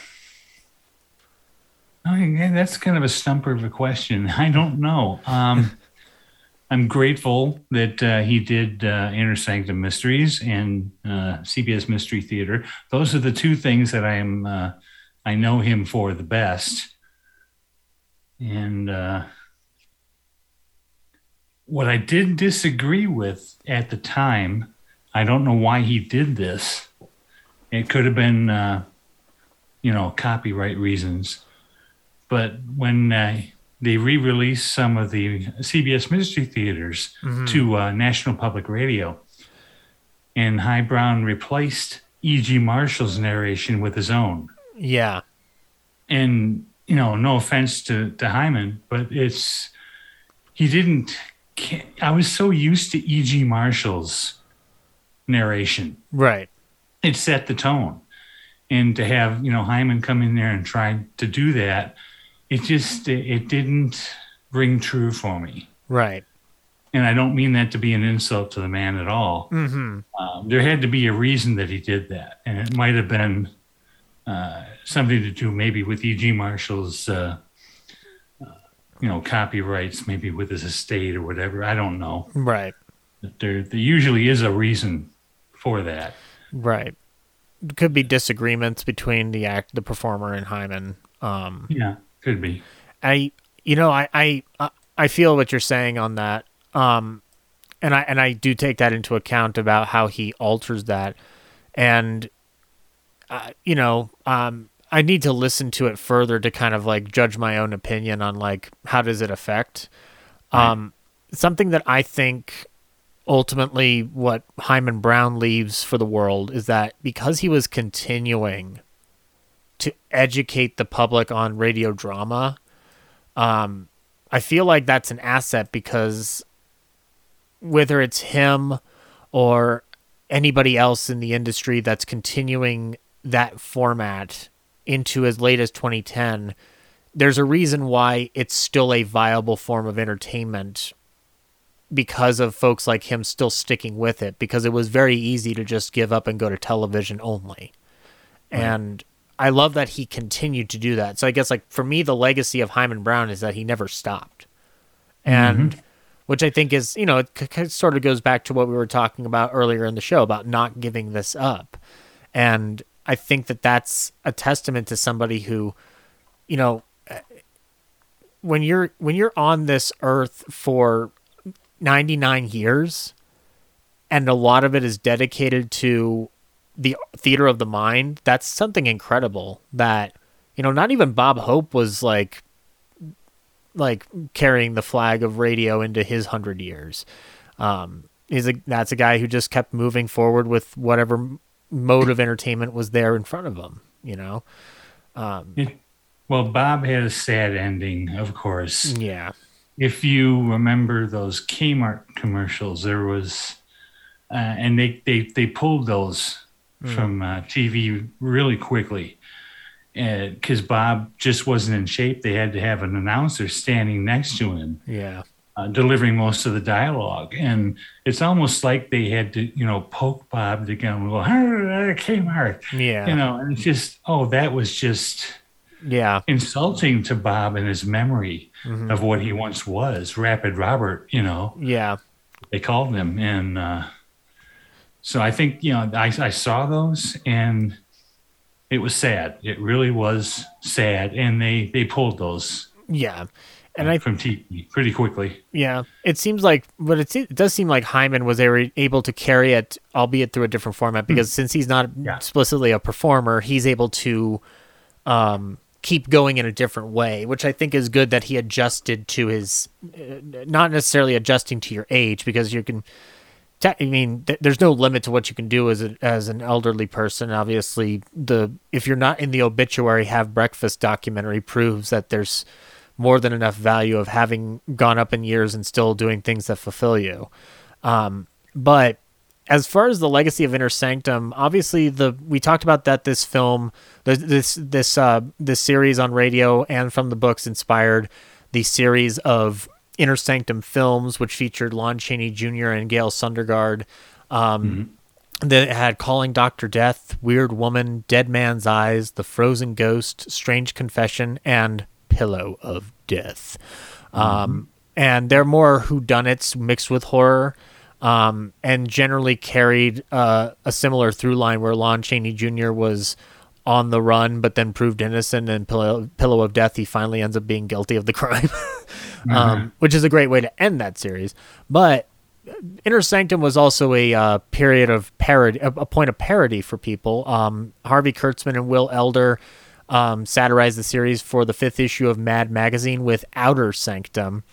okay, that's kind of a stumper of a question. I don't know. Um, I'm grateful that uh, he did uh, Inner Sanctum Mysteries and uh, CBS Mystery Theater. Those are the two things that I am uh, I know him for the best. And uh, what I did disagree with at the time, I don't know why he did this. It could have been, uh, you know, copyright reasons. But when uh, they re-released some of the CBS Mystery Theaters Mhm. to uh, National Public Radio, and Hi Brown replaced E.G. Marshall's narration with his own. Yeah. And you know, no offense to to Himan, but it's he didn't. I was so used to E.G. Marshall's narration. Right. It set the tone, and to have you know Himan come in there and try to do that, it just it, it didn't ring true for me. Right. and I don't mean that to be an insult to the man at all. Mm-hmm. Um, there had to be a reason that he did that, and it might have been uh, something to do maybe with E.G. Marshall's, uh, you know, copyrights, maybe with his estate or whatever. I don't know. Right. But there, there usually is a reason for that. Right. Could be disagreements between the act, the performer, and Himan. Um, Yeah, could be. I, you know, I, I, I- I feel what you're saying on that. Um, and I, and I do take that into account about how he alters that. And, uh, you know, um, I need to listen to it further to kind of like judge my own opinion on like, how does it affect? Um, something that I think ultimately what Himan Brown leaves for the world is that because he was continuing to educate the public on radio drama, um, I feel like that's an asset because whether it's him or anybody else in the industry that's continuing that format into as late as 2010, there's a reason why it's still a viable form of entertainment because of folks like him still sticking with it because it was very easy to just give up and go to television only. And I love that he continued to do that. So I guess like for me the legacy of Himan Brown is that he never stopped. And mm-hmm. which I think is, you know, it c- sort of goes back to what we were talking about earlier in the show about not giving this up. And I think that that's a testament to somebody who, you know, when you're when you're on this earth for 99 years and a lot of it is dedicated to the theater of the mind that's something incredible that you know not even bob hope was like like carrying the flag of radio into his 100 years. Um he's a that's a guy who just kept moving forward with whatever mode of entertainment was there in front of them, you know um It, well, Bob had a sad ending, of course. Yeah. If you remember those Kmart commercials, there was, uh, and they, they, they pulled those Mm. from uh, TV really quickly because Bob just wasn't in shape. They had to have an announcer standing next to him. yeah uh, delivering most of the dialogue. And it's almost like they had to, you know, poke Bob to go, well, Kmart. Yeah. You know, and it's just, oh, that was just yeah insulting to Bob and his memory Mhm. of what he once was, Rapid Robert, you know, yeah they called him. And uh, so I think, you know, I, I saw those and it was sad. It really was sad. And they, they pulled those yeah and I from TV pretty quickly. Yeah, it seems like, but it, it does seem like Himan was able to carry it, albeit through a different format, because since he's not explicitly a performer, he's able to um, keep going in a different way, which I think is good that he adjusted to his, uh, not necessarily adjusting to your age, because you can. te- I mean, th- there's no limit to what you can do as a, as an elderly person. Obviously, the if you're not in the obituary have breakfast documentary proves that there's more than enough value of having gone up in years and still doing things that fulfill you. Um, but as far as the legacy of Inner Sanctum, obviously the we talked about that this film, th- this this uh, this series on radio and from the books inspired the series of Inner Sanctum films, which featured Lon Chaney Jr. and Gale Sondergaard. Um, that had Calling Dr. Death, Weird Woman, Dead Man's Eyes, The Frozen Ghost, Strange Confession, and Pillow of Death. Um, and they're more whodunits mixed with horror, um, and generally carried uh, a similar through line where Lon Chaney Jr. was on the run, but then proved innocent. And Pillow, Pillow of Death, he finally ends up being guilty of the crime, um, which is a great way to end that series. But Inner Sanctum was also a uh, period of parody, a, a point of parody for people. Um, Harvey Kurtzman and Will Elder um, satirized the series for the fifth issue of Mad Magazine with Outer Sanctum.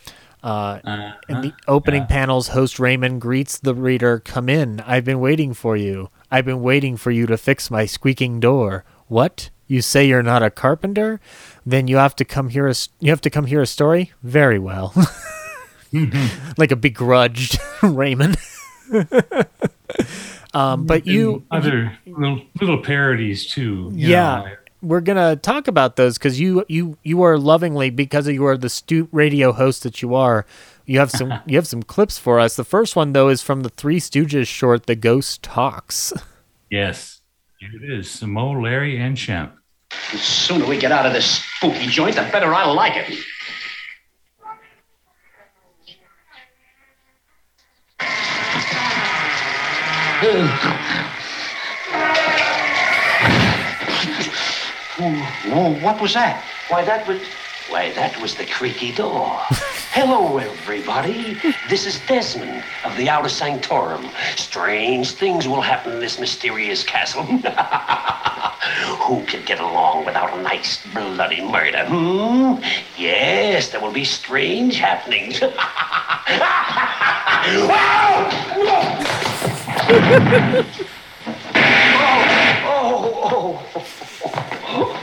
Uh, in the opening panels, host Raymond greets the reader, "Come in. I've been waiting for you. I've been waiting for you to fix my squeaking door. What? You say you're not a carpenter? Then you have to come hear a you have to come hear a story. Very well." like a begrudged Raymond. um, but you, other little, little parodies too. yeah, know. We're gonna talk about those because you you you are lovingly because you are the astute radio host that you are. You have some you have some clips for us. The first one though is from the Three Stooges short, "The Ghost Talks." Yes, here it is. Moe, Larry, and Shemp. The sooner we get out of this spooky joint, the better I like it. Oh, no, what was that? Why, that was. Why, that was the creaky door. Hello, everybody. This is Desmond of the Outer Sanctorum. Strange things will happen in this mysterious castle. Who can get along without a nice bloody murder? Hmm? Yes, there will be strange happenings. oh, oh, oh.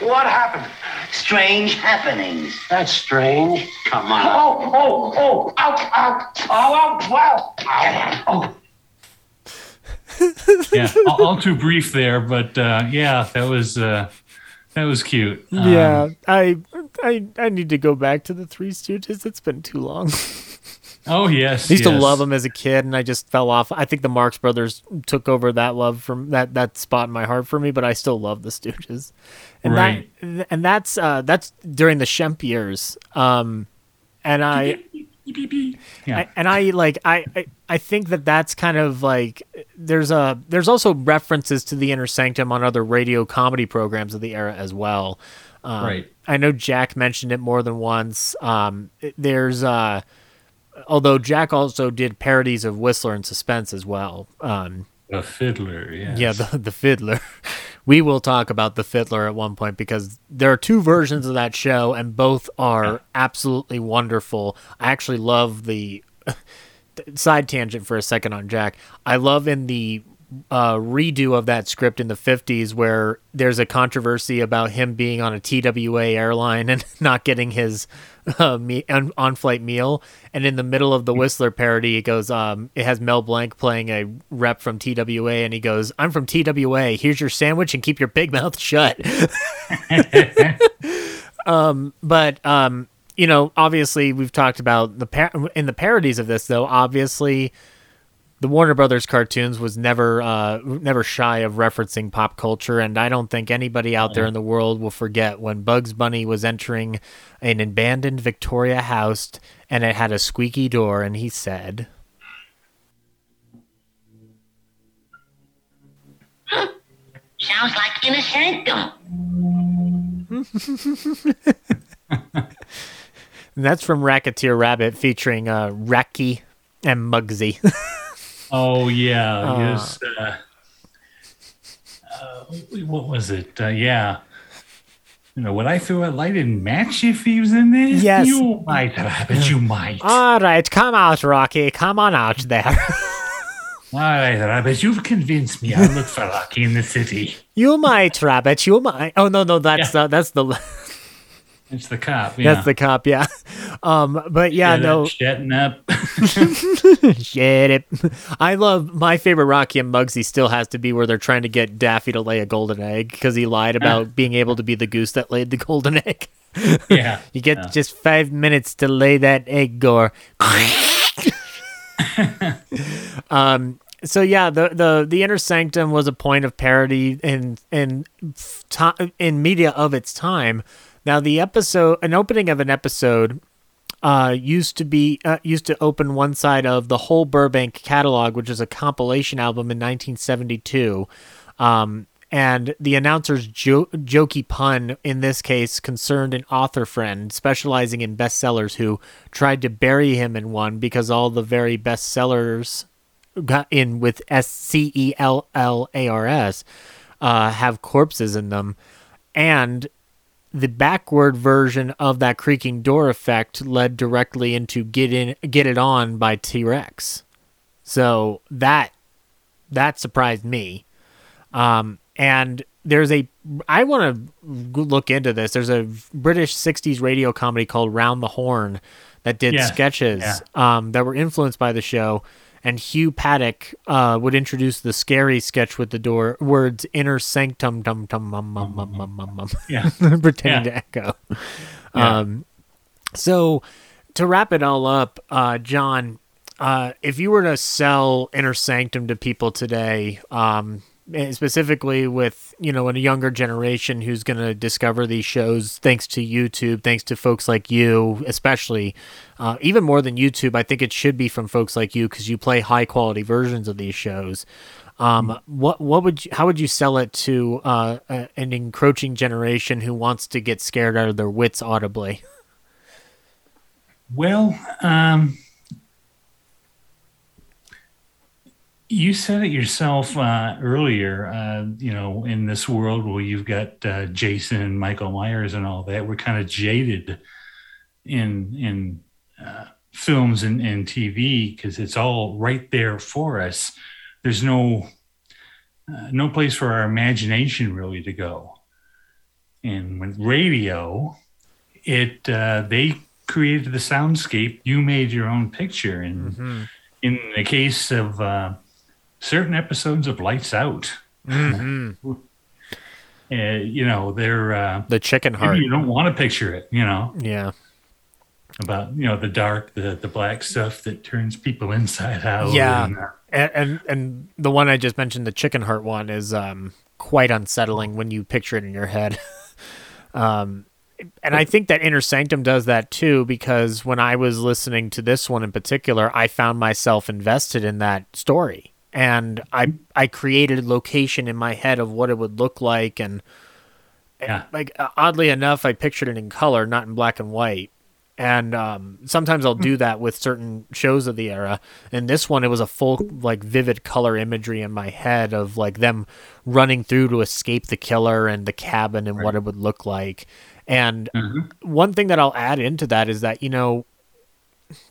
What happened? Strange happenings. That's strange. Come on. Oh, oh, oh, ow, ow, ow, ow, wow. Ow. Oh. yeah, all, all too brief there, but uh, yeah, that was uh, that was cute. Um, yeah, I I I need to go back to the Three Stooges. It's been too long. Oh yes, I used to love them as a kid, and I just fell off. I think the Marx Brothers took over that love from that that spot in my heart for me, but I still love the Stooges, and Right. that and that's uh, that's during the Shemp years. Um, and I, Yeah. I- and I like I, I I think that that's kind of like there's a there's also references to the Inner Sanctum on other radio comedy programs of the era as well. Um, Right. I know Jack mentioned it more than once. Um, it- there's uh, although Jack also did parodies of Whistler and Suspense as well. Um, The fiddler, yes. yeah, the the fiddler. We will talk about the fiddler at one point because there are two versions of that show, and both are absolutely wonderful. I actually love the side tangent for a second on Jack. I love in the uh, redo of that script in the 50s where there's a controversy about him being on a TWA airline and not getting his uh, me- on- on-flight meal. And in the middle of the Whistler parody, it goes, um, it has Mel Blanc playing a rep from TWA, and he goes, "I'm from TWA. Here's your sandwich, and keep your big mouth shut." um, but um, you know, obviously, we've talked about the par- in the parodies of this, though. Obviously, the Warner Brothers cartoons was never uh, never shy of referencing pop culture, and I don't think anybody out there in the world will forget when Bugs Bunny was entering an abandoned Victoria house, and it had a squeaky door, and he said. Sounds like Inner Sanctum. And that's from Racketeer Rabbit featuring uh, Rocky and Muggsy. Oh yeah, Uh, yes. Uh, uh, what was it? Uh, yeah. You know, would I throw a lighted match if he was in there? Yes. You might, Rabbit, you might. All right, come out, Rocky. Come on out there. All right, Rabbit, you've convinced me. I'll look for Rocky in the city. you might, Rabbit. You might. Oh no, no, that's uh, that's the It's the cop. Yeah. that's the cop. Yeah. Um, but yeah, no. Shutting up. Shut it. I love my favorite Rocky and Muggsy still has to be where they're trying to get Daffy to lay a golden egg because he lied about being able to be the goose that laid the golden egg. Yeah. you get Yeah. just five minutes to lay that egg, Gore. um. So yeah, the the the inner sanctum was a point of parody in in in media of its time. Now the episode, an opening of an episode uh, used to be uh, used to open one side of the whole Burbank catalog, which is a compilation album in 1972. Um, and the announcer's jo- jokey pun in this case concerned an author friend specializing in bestsellers who tried to bury him in one because all the very bestsellers got in with S C E L L A R S uh, have corpses in them, and the backward version of that creaking door effect led directly into get in get it on by T-Rex. So that that surprised me. Um and there's a I want to look into this. There's a British 60s radio comedy called Round the Horne that did sketches yeah. um that were influenced by the show and Hugh Paddick uh, would introduce the scary sketch with the door words "inner sanctum dum dum mum mum mum mum mum mum," Yeah. pretending Yeah. to echo. Yeah. Um, so to wrap it all up, uh, John, uh, if you were to sell Inner Sanctum to people today, um, specifically with you know a younger generation who's going to discover these shows thanks to YouTube, thanks to folks like you, especially uh, even more than YouTube, I think it should be from folks like you because you play high quality versions of these shows. Um, what what would you, how would you sell it to uh, a, an encroaching generation who wants to get scared out of their wits audibly? Well, um, you said it yourself uh, earlier. Uh, you know, in this world where you've got uh, Jason and Michael Myers and all that, we're kind of jaded in in uh, films and, and TV because it's all right there for us. There's no uh, no place for our imagination really to go. And with radio, it uh, they created the soundscape. You made your own picture, and in the case of uh, certain episodes of Lights Out, Mhm. uh, you know they're uh, the chicken heart. You don't want to picture it, you know. Yeah. About you know the dark, the the black stuff that turns people inside out. Yeah, and, uh, and, and and the one I just mentioned, the chicken heart one, is um quite unsettling when you picture it in your head. um, and I think that Inner Sanctum does that too, because when I was listening to this one in particular, I found myself invested in that story, and I I created a location in my head of what it would look like, and Yeah. like uh, oddly enough, I pictured it in color, not in black and white. And um, sometimes I'll do that with certain shows of the era. In this one, it was a full, like, vivid color imagery in my head of like them running through to escape the killer and the cabin and what it would look like. And one thing that I'll add into that is that you know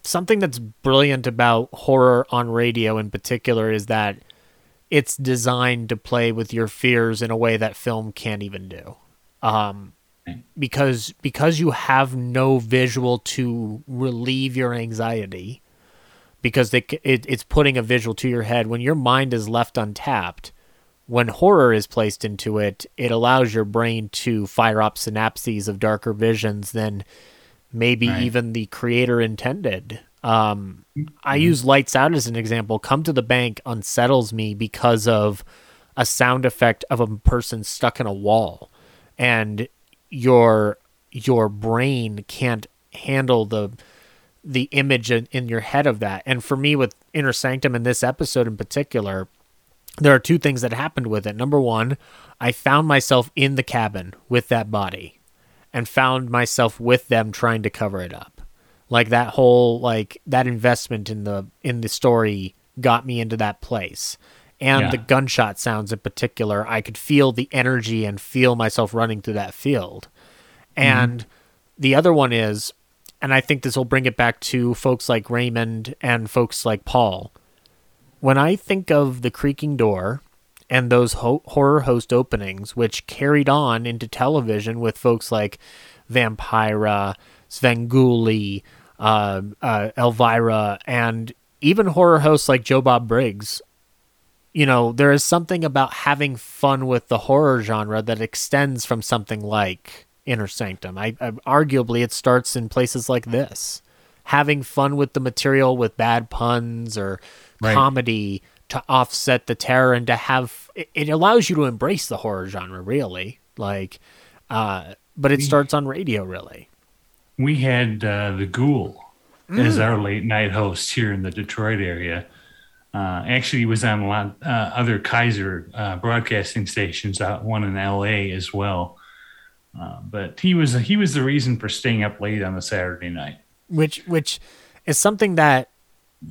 something that's brilliant about horror on radio in particular is that it's designed to play with your fears in a way that film can't even do. Um, because because you have no visual to relieve your anxiety, because they, it, it's putting a visual to your head. When your mind is left untapped, when horror is placed into it, it allows your brain to fire up synapses of darker visions than maybe Right. even the creator intended. Um, I use Lights Out as an example. Come to the Bank unsettles me because of a sound effect of a person stuck in a wall, and your your brain can't handle the the image in, in your head of that. And for me, with Inner Sanctum in this episode in particular, there are two things that happened with it. Number one, I found myself in the cabin with that body and found myself with them trying to cover it up. Like that whole like that investment in the in the story got me into that place. And Yeah. the gunshot sounds in particular, I could feel the energy and feel myself running through that field. Mm-hmm. And the other one is, and I think this will bring it back to folks like Raymond and folks like Paul. When I think of the creaking door and those ho- horror host openings, which carried on into television with folks like Vampira, Svengoolie, uh, uh, Elvira, and even horror hosts like Joe Bob Briggs, you know, there is something about having fun with the horror genre that extends from something like Inner Sanctum. I, I arguably it starts in places like this, having fun with the material with bad puns or Right. comedy to offset the terror and to have it, allows you to embrace the horror genre really like uh but it starts on radio really we had uh, the Ghoul as Mm. our late night host here in the Detroit area. Uh, actually, he was on a lot uh, other Kaiser uh, broadcasting stations, out one in L.A. as well. Uh, but he was he was the reason for staying up late on a Saturday night. which which is something that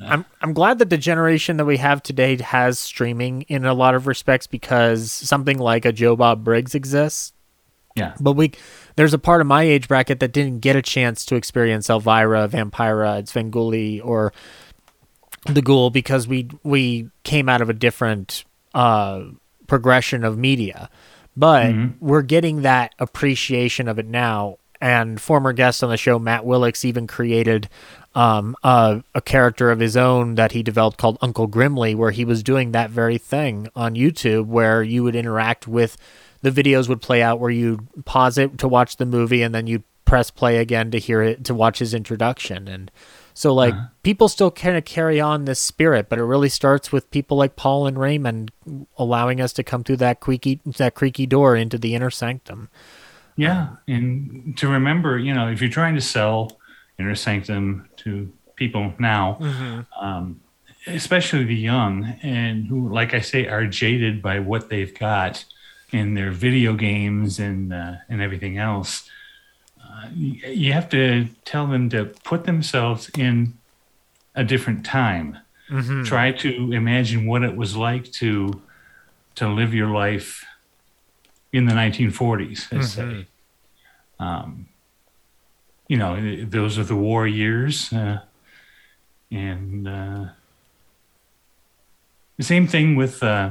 I'm I'm glad that the generation that we have today has streaming in a lot of respects because something like a Joe Bob Briggs exists. Yeah. But we there's a part of my age bracket that didn't get a chance to experience Elvira, Vampira, Svengoolie, or the Ghoul because we we came out of a different uh, progression of media. But we're getting that appreciation of it now. And former guest on the show Matt Willix even created um, a, a character of his own that he developed called Uncle Grimly, where he was doing that very thing on YouTube, where you would interact with the videos would play out where you pause it to watch the movie and then you press play again to hear it to watch his introduction and so like Uh-huh. people still kind of carry on this spirit but it really starts with people like paul and raymond allowing us to come through that creaky that creaky door into the inner sanctum Yeah, and to remember, you know, if you're trying to sell Inner Sanctum to people now, Mhm. um, especially the young, and who, like I say, are jaded by what they've got in their video games and uh, and everything else, uh, you have to tell them to put themselves in a different time. Mhm. Try to imagine what it was like to to live your life in the 1940s, let's say. Mhm. Um, you know, those are the war years, uh, and uh, the same thing with uh,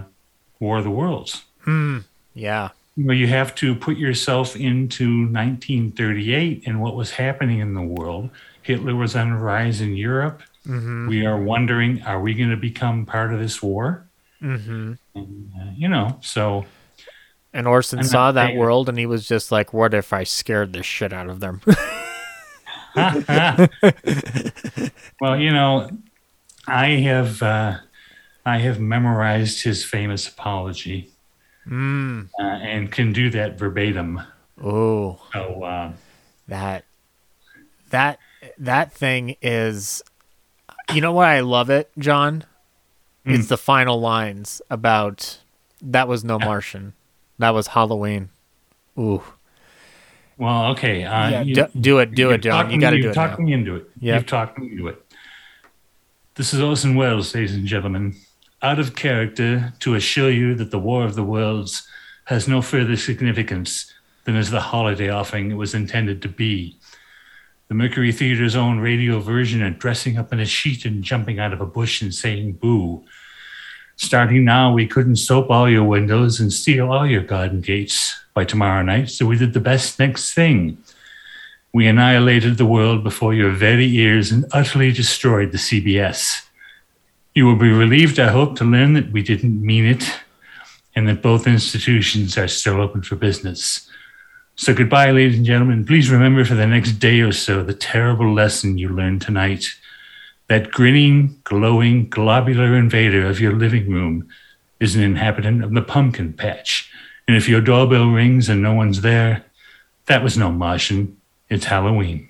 War of the Worlds. Hmm. yeah Where you have to put yourself into 1938 and what was happening in the world. Hitler was on the rise in Europe. Mhm. We are wondering, are we going to become part of this war? mm-hmm. And, uh, you know, so and orson I'm saw that world and he was just like what if i scared the shit out of them well, you know, I have uh, I have memorized his famous apology mm. uh, and can do that verbatim. oh So uh, that that that thing is you know why I love it, John? Hmm. It's the final lines about that was no Martian. That was Halloween. Ooh. well, okay, uh, Yeah, you- do- do it, do it, John. You me- gotta do it. you've talked now. me into it. Yep. You've talked me into it. This is Orson Welles, ladies and gentlemen. Out of character to assure you that the War of the Worlds has no further significance than as the holiday offering it was intended to be. The Mercury Theater's own radio version of dressing up in a sheet and jumping out of a bush and saying boo. Starting now, we couldn't soap all your windows and steal all your garden gates by tomorrow night, so we did the best next thing. We annihilated the world before your very ears and utterly destroyed the CBS. You will be relieved, I hope, to learn that we didn't mean it and that both institutions are still open for business. So, goodbye, ladies and gentlemen. Please remember for the next day or so the terrible lesson you learned tonight. That grinning, glowing, globular invader of your living room is an inhabitant of the pumpkin patch. And if your doorbell rings and no one's there, that was no Martian. It's Halloween.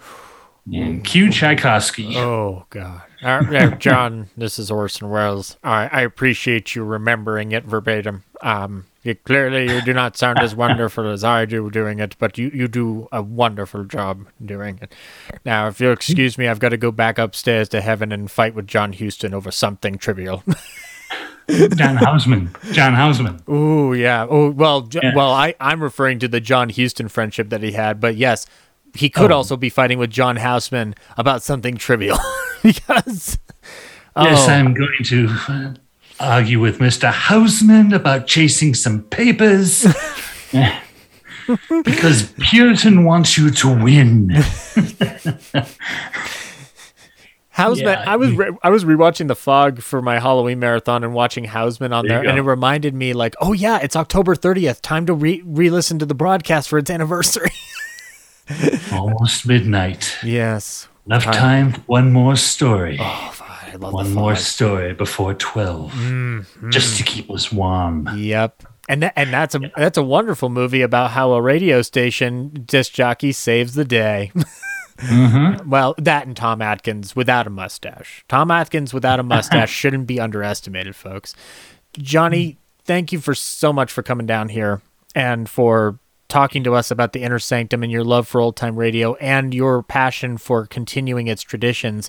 And cue Tchaikovsky. Oh God, All right, John, this is Orson Welles. I, I appreciate you remembering it verbatim. Um, you clearly you do not sound as wonderful as I do doing it, but you, you do a wonderful job doing it. Now, if you'll excuse me, I've got to go back upstairs to heaven and fight with John Huston over something trivial. John Houseman. John Houseman. Ooh, yeah. Oh, well, Yeah. well, I I'm referring to the John Huston friendship that he had, but yes, he could Oh. also be fighting with John Houseman about something trivial because. Yes, Oh. I'm going to uh, argue with Mr. Houseman about chasing some papers. because Puritan wants you to win. Houseman, Yeah, I was re- I was rewatching The Fog for my Halloween marathon and watching Houseman on There there, and it reminded me like, oh yeah, it's October thirtieth. Time to re re-listen to the broadcast for its anniversary. Almost midnight. yes, Enough Time. time for one more story. Oh, I love one The more story before 12. Mm, Just to keep us warm. Yep. And that, and that's a that's a wonderful movie about how a radio station disc jockey saves the day. Mm-hmm. Well, that and Tom Atkins without a mustache. Tom Atkins without a mustache shouldn't be underestimated, folks. Johnny, thank you for so much for coming down here and for talking to us about the inner sanctum and your love for old time radio and your passion for continuing its traditions.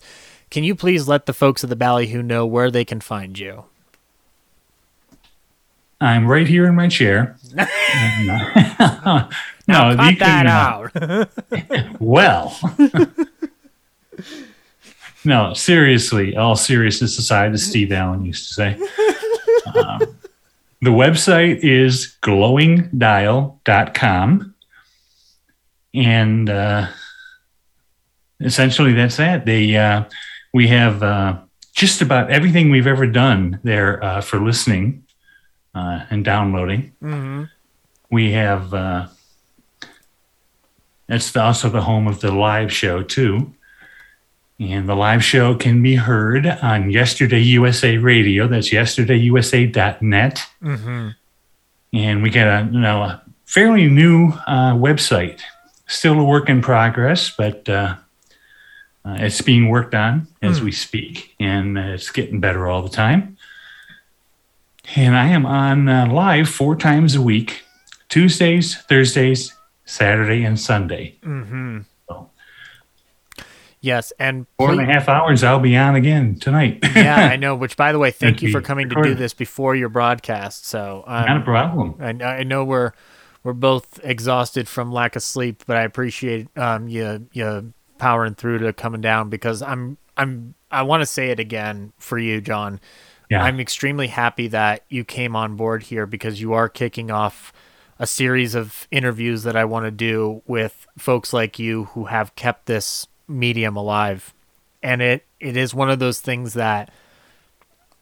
Can you please let the folks of the Ballyhoo know where they can find you? I'm right here in my chair. Now no, you can, that uh, out. well. no, seriously, all seriousness aside, as Steve Allen used to say. Um, the website is glowingdial.com. and uh, essentially that's that. They uh, we have uh, just about everything we've ever done there uh, for listening uh, and downloading. Mm-hmm. We have uh, it's also the home of the live show too. And the live show can be heard on Yesterday USA Radio. That's yesterdayusa.net. Mm-hmm. And we got a you know a fairly new uh, website, still a work in progress, but uh, uh, it's being worked on as Hmm. we speak, and uh, it's getting better all the time. And I am on uh, live four times a week: Tuesdays, Thursdays, Saturday, and Sunday. Mm-hmm. So. Yes, and Four and a half hours. I'll be on again tonight. yeah, I know. Which, by the way, thank you for coming to do this before your broadcast. So, um, Not a problem. I, I know we're we're both exhausted from lack of sleep, but I appreciate um, you you powering through to coming down because I'm I'm I want to say it again for you, John. Yeah. I'm extremely happy that you came on board here because you are kicking off a series of interviews that I want to do with folks like you who have kept this medium alive. And it, it is one of those things that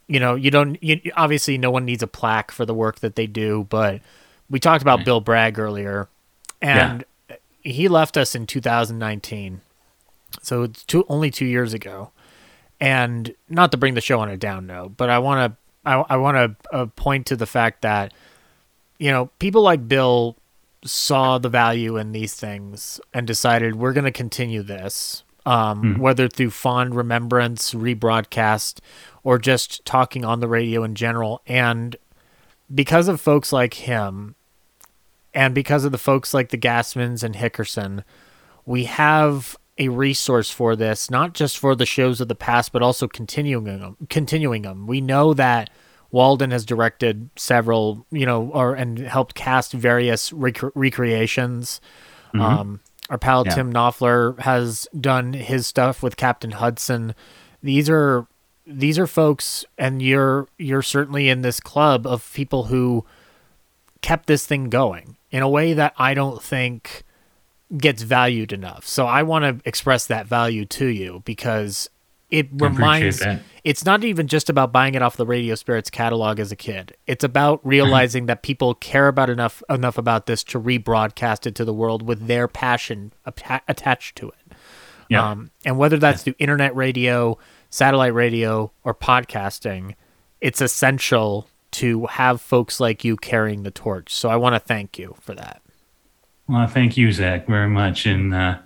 you know, you don't you, obviously no one needs a plaque for the work that they do, but we talked about Bill Bragg earlier and he left us in 2019. So it's two, only 2 years ago. And not to bring the show on a down note, but I want to I, I want to uh, point to the fact that you know, people like Bill saw the value in these things and decided we're going to continue this, um, Hmm. whether through fond remembrance, rebroadcast, or just talking on the radio in general. And because of folks like him, and because of the folks like the Gassmans and Hickerson, we have a resource for this, not just for the shows of the past, but also continuing them. Continuing them. We know that Walden has directed several, you know, or and helped cast various rec- recreations. Mhm. Um, our pal Yeah. Tim Knopfler has done his stuff with Captain Hudson. These are these are folks, and you're you're certainly in this club of people who kept this thing going in a way that I don't think gets valued enough. So I want to express that value to you because it reminds it's not even just about buying it off the Radio Spirits catalog as a kid. It's about realizing that people care about enough enough about this to rebroadcast it to the world with their passion atta- attached to it. Yeah. Um, and whether that's through internet radio, satellite radio, or podcasting, it's essential to have folks like you carrying the torch. So I want to thank you for that. Well, thank you, Zach, very much, and uh,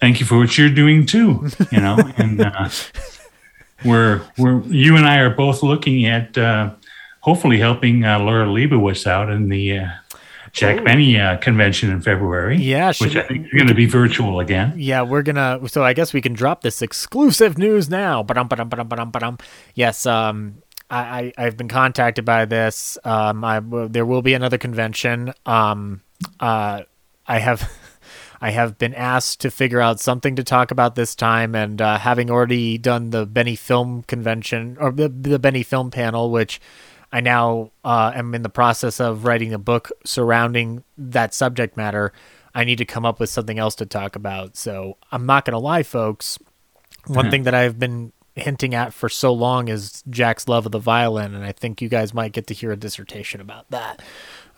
thank you for what you're doing too. You know, and uh, we're we're you and I are both looking at uh, hopefully helping uh, Laura Leibowitz out in the uh, Jack Oh. Benny uh, convention in February. Yeah, which I think is going to be virtual again. Yeah, we're gonna. So I guess we can drop this exclusive news now. Ba-dum, ba-dum, ba-dum, ba-dum, ba-dum. Yes, um, I, I I've been contacted by this. Um, I there will be another convention. Um, uh, I have. I have been asked to figure out something to talk about this time, and uh, having already done the Benny Film Convention or the, the Benny Film Panel, which I now uh, am in the process of writing a book surrounding that subject matter. I need to come up with something else to talk about. So I'm not going to lie, folks. One Mhm. thing that I've been hinting at for so long is Jack's love of the violin, and I think you guys might get to hear a dissertation about that.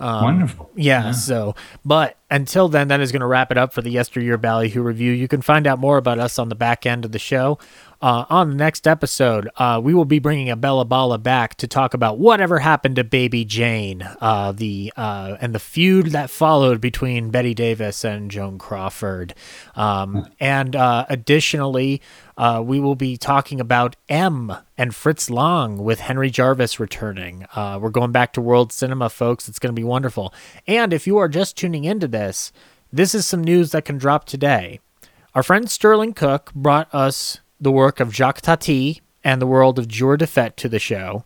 Um, Wonderful. Yeah, Yeah. So, but until then, that is going to wrap it up for the Yesteryear Ballyhoo review. You can find out more about us on the back end of the show. Uh, on the next episode, uh, we will be bringing Abella Bala back to talk about whatever happened to Baby Jane, uh, the uh, and the feud that followed between Bette Davis and Joan Crawford. Um, and uh, additionally, uh, we will be talking about M and Fritz Lang with Henry Jarvis returning. Uh, we're going back to world cinema, folks. It's going to be wonderful. And if you are just tuning into this, this is some news that can drop today. Our friend Sterling Cook brought us the work of Jacques Tati and the world of Jour de Fête to the show.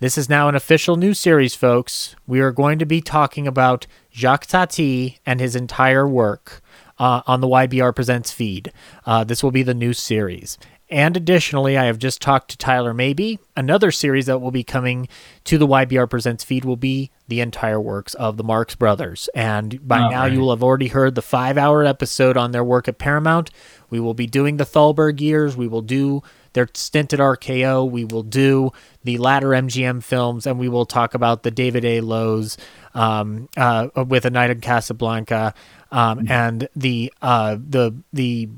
This is now an official new series, folks. We are going to be talking about Jacques Tati and his entire work uh, on the YBR Presents feed. Uh, this will be the new series. And additionally, I have just talked to Tyler Maybe. Another series that will be coming to the YBR Presents feed will be the entire works of the Marx Brothers. And by Oh, now, you will have already heard the five hour episode on their work at Paramount. We will be doing the Thalberg years. We will do their stint at RKO. We will do the latter MGM films, and we will talk about the David A. Loew's um, uh, with A Night in Casablanca um, and the uh, the the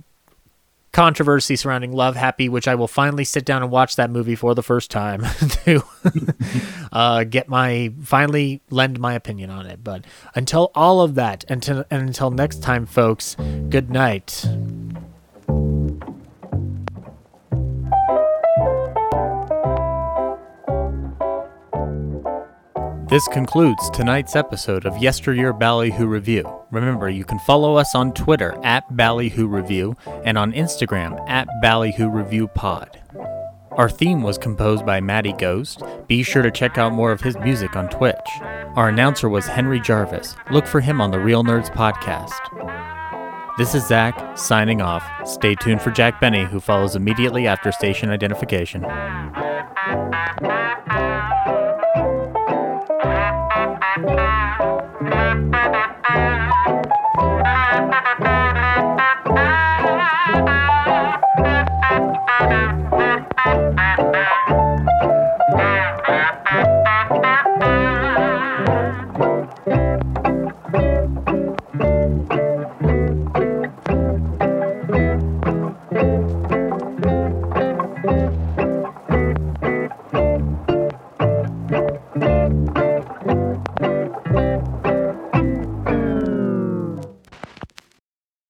controversy surrounding Love Happy, which I will finally sit down and watch that movie for the first time to uh, get my finally lend my opinion on it. But until all of that, until and until next time, folks, good night. This concludes tonight's episode of Yesteryear Ballyhoo Review. Remember, you can follow us on Twitter at Ballyhoo Review and on Instagram at Ballyhoo Review Pod. Our theme was composed by Matty Ghost. Be sure to check out more of his music on Twitch. Our announcer was Henry Jarvis. Look for him on the Real Nerds podcast. This is Zach signing off. Stay tuned for Jack Benny, who follows immediately after station identification.